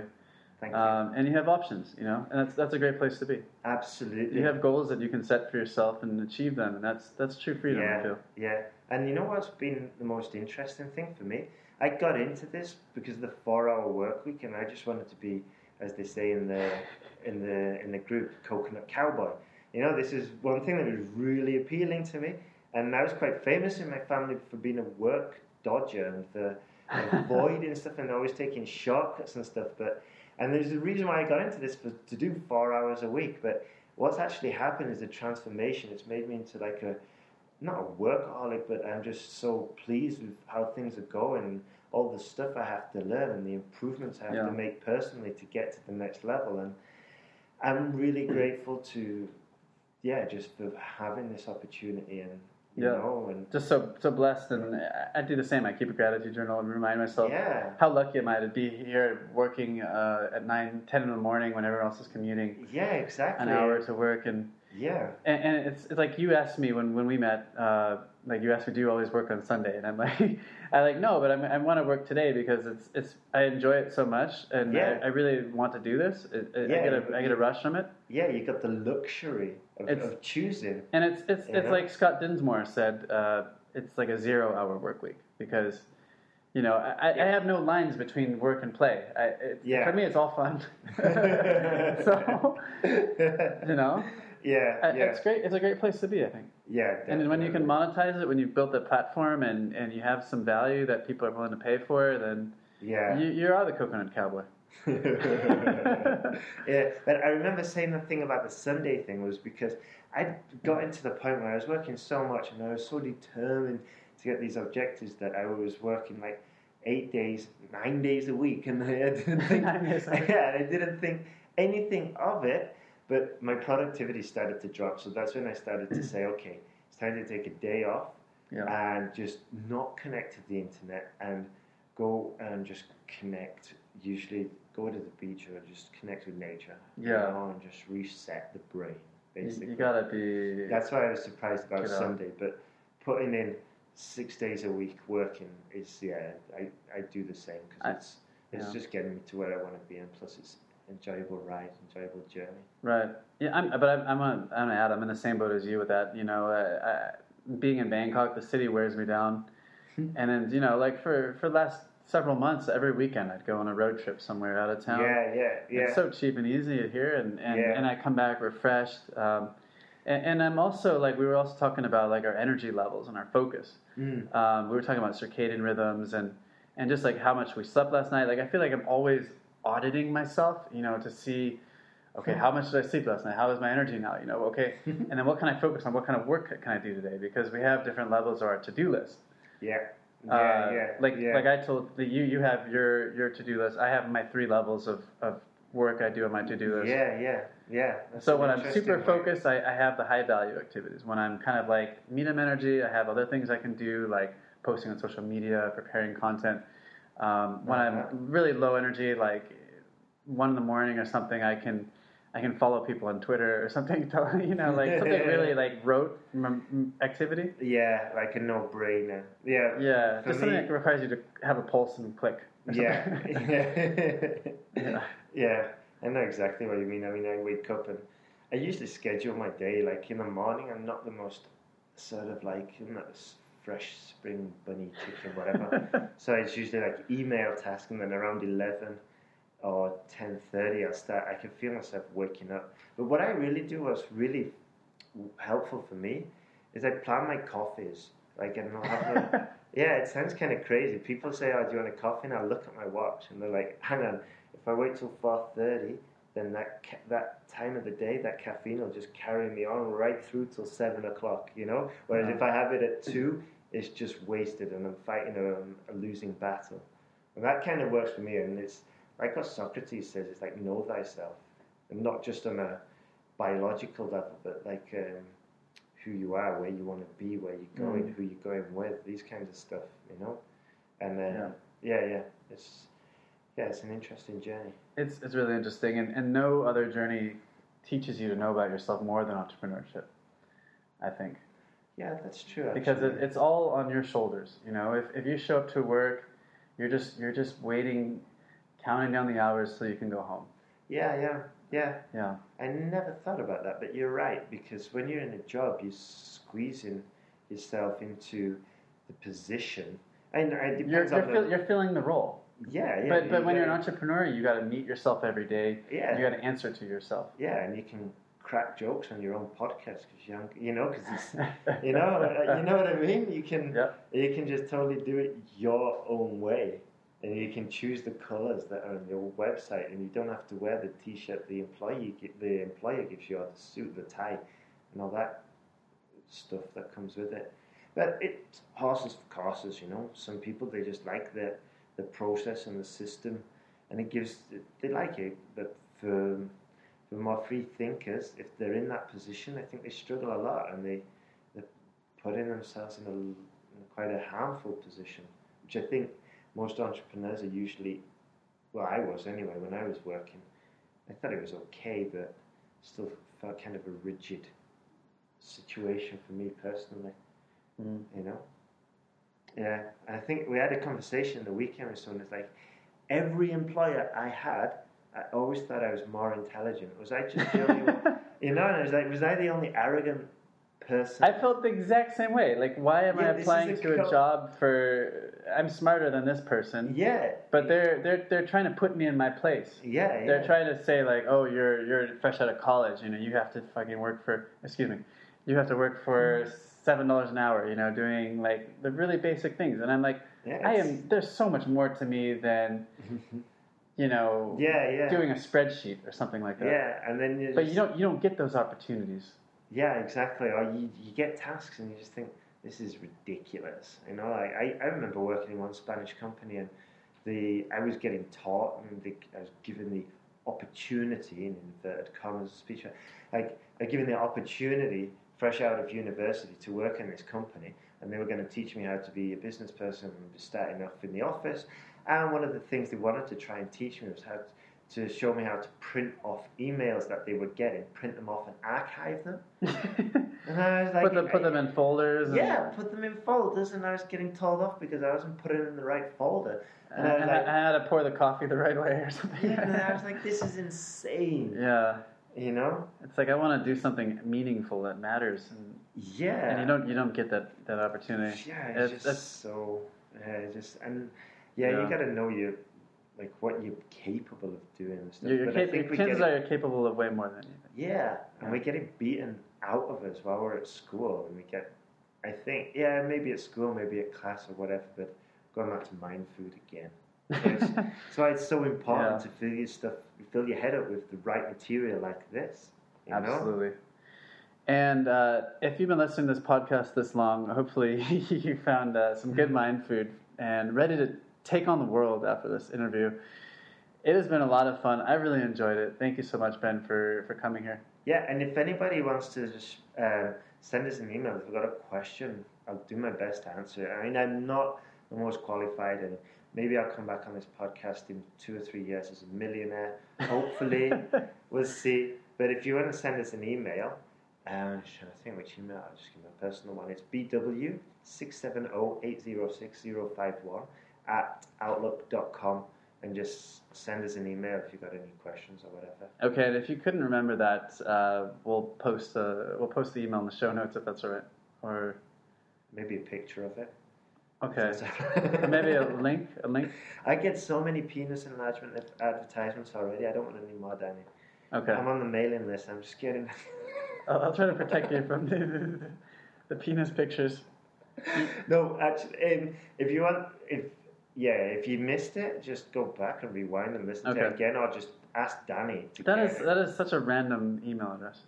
Thank you. um, and you have options. You know, and that's that's a great place to be. Absolutely. You have goals that you can set for yourself and achieve them, and that's that's true freedom. I Yeah, feel. yeah. And you know what's been the most interesting thing for me? I got into this because of the four-hour work week, and I just wanted to be, as they say in the in the in the group, coconut cowboy. You know, this is one thing that was really appealing to me, and I was quite famous in my family for being a work dodger and for avoiding stuff and always taking shortcuts and stuff. But and there's a reason why I got into this for to do four hours a week. But what's actually happened is a transformation. It's made me into like a not a workaholic, but I'm just so pleased with how things are going, all the stuff I have to learn, and the improvements I have Yeah. to make personally to get to the next level. And I'm really grateful to, yeah, just for having this opportunity and you Yeah. know and Just so so blessed, and I- do the same. I keep a gratitude journal and remind myself yeah, how lucky am I to be here working uh, at nine, ten in the morning when everyone else is commuting yeah, exactly. an hour to work, and Yeah, and, and it's, it's like you asked me when, when we met, uh, like you asked me, do you always work on Sunday? And I'm like, I like no, but I'm, I want to work today because it's it's I enjoy it so much, and Yeah. I, I really want to do this. It, it, Yeah, I get a you- I get a rush from it, yeah. You got the luxury of, of choosing. and it's it's it's know? like Scott Dinsmore said, uh, it's like a zero hour work week because. You know, I, I have no lines between work and play. I, it, Yeah. For me, it's all fun. so, you know, yeah, I- yeah, it's great. It's a great place to be. I think. yeah. And when you can monetize it, when you've built a platform and, and you have some value that people are willing to pay for, then yeah, you, you are the coconut cowboy. yeah, but I remember saying the thing about the Sunday thing was because I got into the point where I was working so much and I was so determined to get these objectives that I was working like eight days, nine days a week, and I didn't think, yeah, I didn't think anything of it. But my productivity started to drop, so that's when I started to say, okay, it's time to take a day off Yeah. and just not connect to the internet and go and just connect. Usually, go to the beach or just connect with nature. you Yeah. know, and just reset the brain. Basically, you gotta be. that's why I was surprised about. Sunday. But putting in six days a week working is yeah, I, I do the same because it's it's yeah. just getting me to where I want to be, and plus it's enjoyable ride, enjoyable journey. Right. Yeah. I'm, but I'm. I'm. A, I'm an. I'm in the same boat as you with that. You know, uh, uh, being in Bangkok, the city wears me down. and then you know, like for for the last several months, every weekend I'd go on a road trip somewhere out of town. Yeah, yeah, yeah. It's so cheap and easy here, and and, Yeah. and I come back refreshed. Um, and, and I'm also like we were also talking about like our energy levels and our focus. Mm. Um, we were talking about circadian rhythms and and just like how much we slept last night. Like I feel like I'm always auditing myself, you know, to see. Okay, how much did I sleep last night? How is my energy now? You know, okay, and then what can I focus on? What kind of work can I do today? Because we have different levels of our to-do list. Yeah, yeah, Uh, yeah. Like yeah. like I told the, you, you have your your to do list. I have my three levels of, of work I do on my to do list. Yeah, yeah, yeah. That's So when I'm super way. focused, I, I have the high value activities. When I'm kind of like medium energy, I have other things I can do like posting on social media, preparing content. Um, when Uh-huh. I'm really low energy, like one in the morning or something, I can I can follow people on Twitter or something. You know, like something really like rote activity. Yeah, like a no-brainer. Yeah. Yeah, just something that requires you to have a pulse and click. Yeah. yeah. yeah. I know exactly what you mean. I mean, I wake up and I usually schedule my day. Like in the morning, I'm not the most sort of like I'm not fresh spring bunny chicken, whatever. so it's usually like email task, and then around eleven or ten thirty, I'll start. I can feel myself waking up. But what I really do was really helpful for me is I plan my coffees. Like and I'll have. Yeah, it sounds kind of crazy. People say, "Oh, do you want a coffee?" And I look at my watch, and they're like, "Hang on, if I wait till four thirty, then that ca- that time of the day, that caffeine will just carry me on right through till seven o'clock." You know. Whereas if I have it at two, it's just wasted, and I'm fighting a, a losing battle. And that kind of works for me. And it's like what Socrates says: it's like know thyself, and not just on a biological level, but like. Um, who you are, where you want to be, where you're going, Mm. who you're going with, these kinds of stuff, you know. And then, Yeah. yeah, yeah, it's yeah, it's an interesting journey. It's it's really interesting, and, and no other journey teaches you to know about yourself more than entrepreneurship. I think Yeah, that's true. because it, it's all on your shoulders. You know, if if you show up to work, you're just you're just waiting, counting down the hours so you can go home. yeah, yeah, yeah. Yeah, I never thought about that, but you're right because when you're in a job, you're squeezing yourself into the position. And it you're depends you're, on fill, the, you're filling the role. Yeah, yeah. but but when you're an entrepreneur, you got to meet yourself every day. yeah, You got to answer to yourself. yeah, and you can crack jokes on your own podcast because you, you know, because you know, uh, you know what I mean. You can Yep. you can just totally do it your own way, and you can choose the colors that are on your website, and you don't have to wear the T-shirt the employee the employer gives you, or the suit, the tie, and all that stuff that comes with it. But it's horses for courses, you know. Some people they just like the the process and the system, and it gives they like it. But for for more free thinkers, if they're in that position, I think they struggle a lot, and they they're putting themselves in a, in quite a harmful position, which I think most entrepreneurs are usually. Well, I was anyway when I was working. I thought it was okay, but still felt kind of a rigid situation for me personally. Mm. You know. Yeah, and I think we had a conversation the weekend with someone. It's like every employer I had, I always thought I was more intelligent. Was I just the only one? You know, and I was like, was I the only arrogant person? I felt the exact same way. Like, why am Yeah, I applying a to a job for? I'm smarter than this person, yeah, but they're they're they're trying to put me in my place. yeah, yeah. They're trying to say like, oh, you're you're fresh out of college. You know, you have to fucking work for. Excuse me, you have to work for mm-hmm. Seven dollars an hour. You know, doing like the really basic things. And I'm like, yeah, I am. There's so much more to me than you know, Yeah, yeah. doing a spreadsheet or something like that. yeah, and then But just, you don't you don't get those opportunities. Yeah, exactly. Or you, you get tasks and you just think this is ridiculous. You know, like I, I remember working in one Spanish company and the I was getting taught and the, I was given the opportunity in inverted commas speech like I given the opportunity fresh out of university to work in this company and they were going to teach me how to be a business person and starting off in the office and one of the things they wanted to try and teach me was how to, to show me how to print off emails that they were getting print them off and archive them and I was like, put them put them in folders. And, yeah, put them in folders, and I was getting told off because I wasn't putting in the right folder. Uh, and, And I like- I had to pour the coffee the right way or something. Yeah, and I was like, this is insane. yeah, You know? it's like I want to do something meaningful that matters, and, Yeah. and you don't you don't get that that opportunity. Yeah, It's- it's just so. Yeah, just and yeah, Yeah. you got to know you like what you're capable of doing and stuff. You're, you're But I cap- chances get are it, capable of way more than anything. yeah, and we're getting beaten out of us while we're at school, and we get. I think yeah, maybe at school, maybe at class or whatever, but going back to mind food again. So it's, so it's so important Yeah. to fill your stuff, fill your head up with the right material like this. You know? Absolutely. And uh, if you've been listening to this podcast this long, hopefully you found uh, some good mind food and ready to take on the world after this interview. It has been a lot of fun. I really enjoyed it. Thank you so much, Ben, for, for coming here. Yeah, and if anybody wants to just uh, send us an email if you've got a question, I'll do my best to answer it. I mean, I'm not the most qualified, and maybe I'll come back on this podcast in two or three years as a millionaire. Hopefully, we'll see. But if you want to send us an email, um, should I think which email? I'll just give my personal one. It's bw670806051 at outlook.com and just send us an email if you've got any questions or whatever. Okay, and if you couldn't remember that, uh, we'll post uh, we'll post the email in the show notes if that's all right. Or Maybe a picture of it. Okay, maybe a link. A link. I get so many penis enlargement advertisements already. I don't want any more, Danny. Okay, I'm on the mailing list. I'm just kidding. I'll, I'll try to protect you from the, the, the penis pictures. no, actually, um, if you want, if yeah, if you missed it, just go back and rewind and listen to it Okay. again, or just ask Danny. To That is it. that is such a random email address.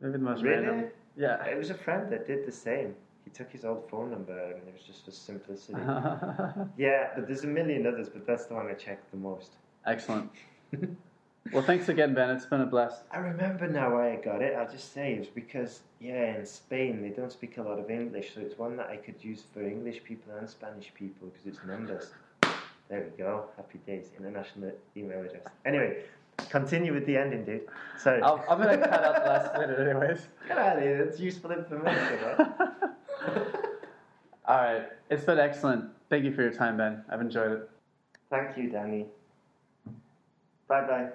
Maybe the most Really? random. Yeah. It was a friend that did the same. He took his old phone number and it was just for simplicity. yeah, but there's a million others, but that's the one I checked the most. Excellent. Well, thanks again, Ben. It's been a blast. I remember now why I got it. I'll just say it's because, yeah, in Spain they don't speak a lot of English, so it's one that I could use for English people and Spanish people because it's numbers. There we go. Happy days. International email address. Anyway, continue with the ending, dude. Sorry. I'll, I'm gonna cut out the last minute, anyways. Get out of here. That's useful information, right? All right. It's been excellent. Thank you for your time, Ben. I've enjoyed it. Thank you, Danny. Bye bye.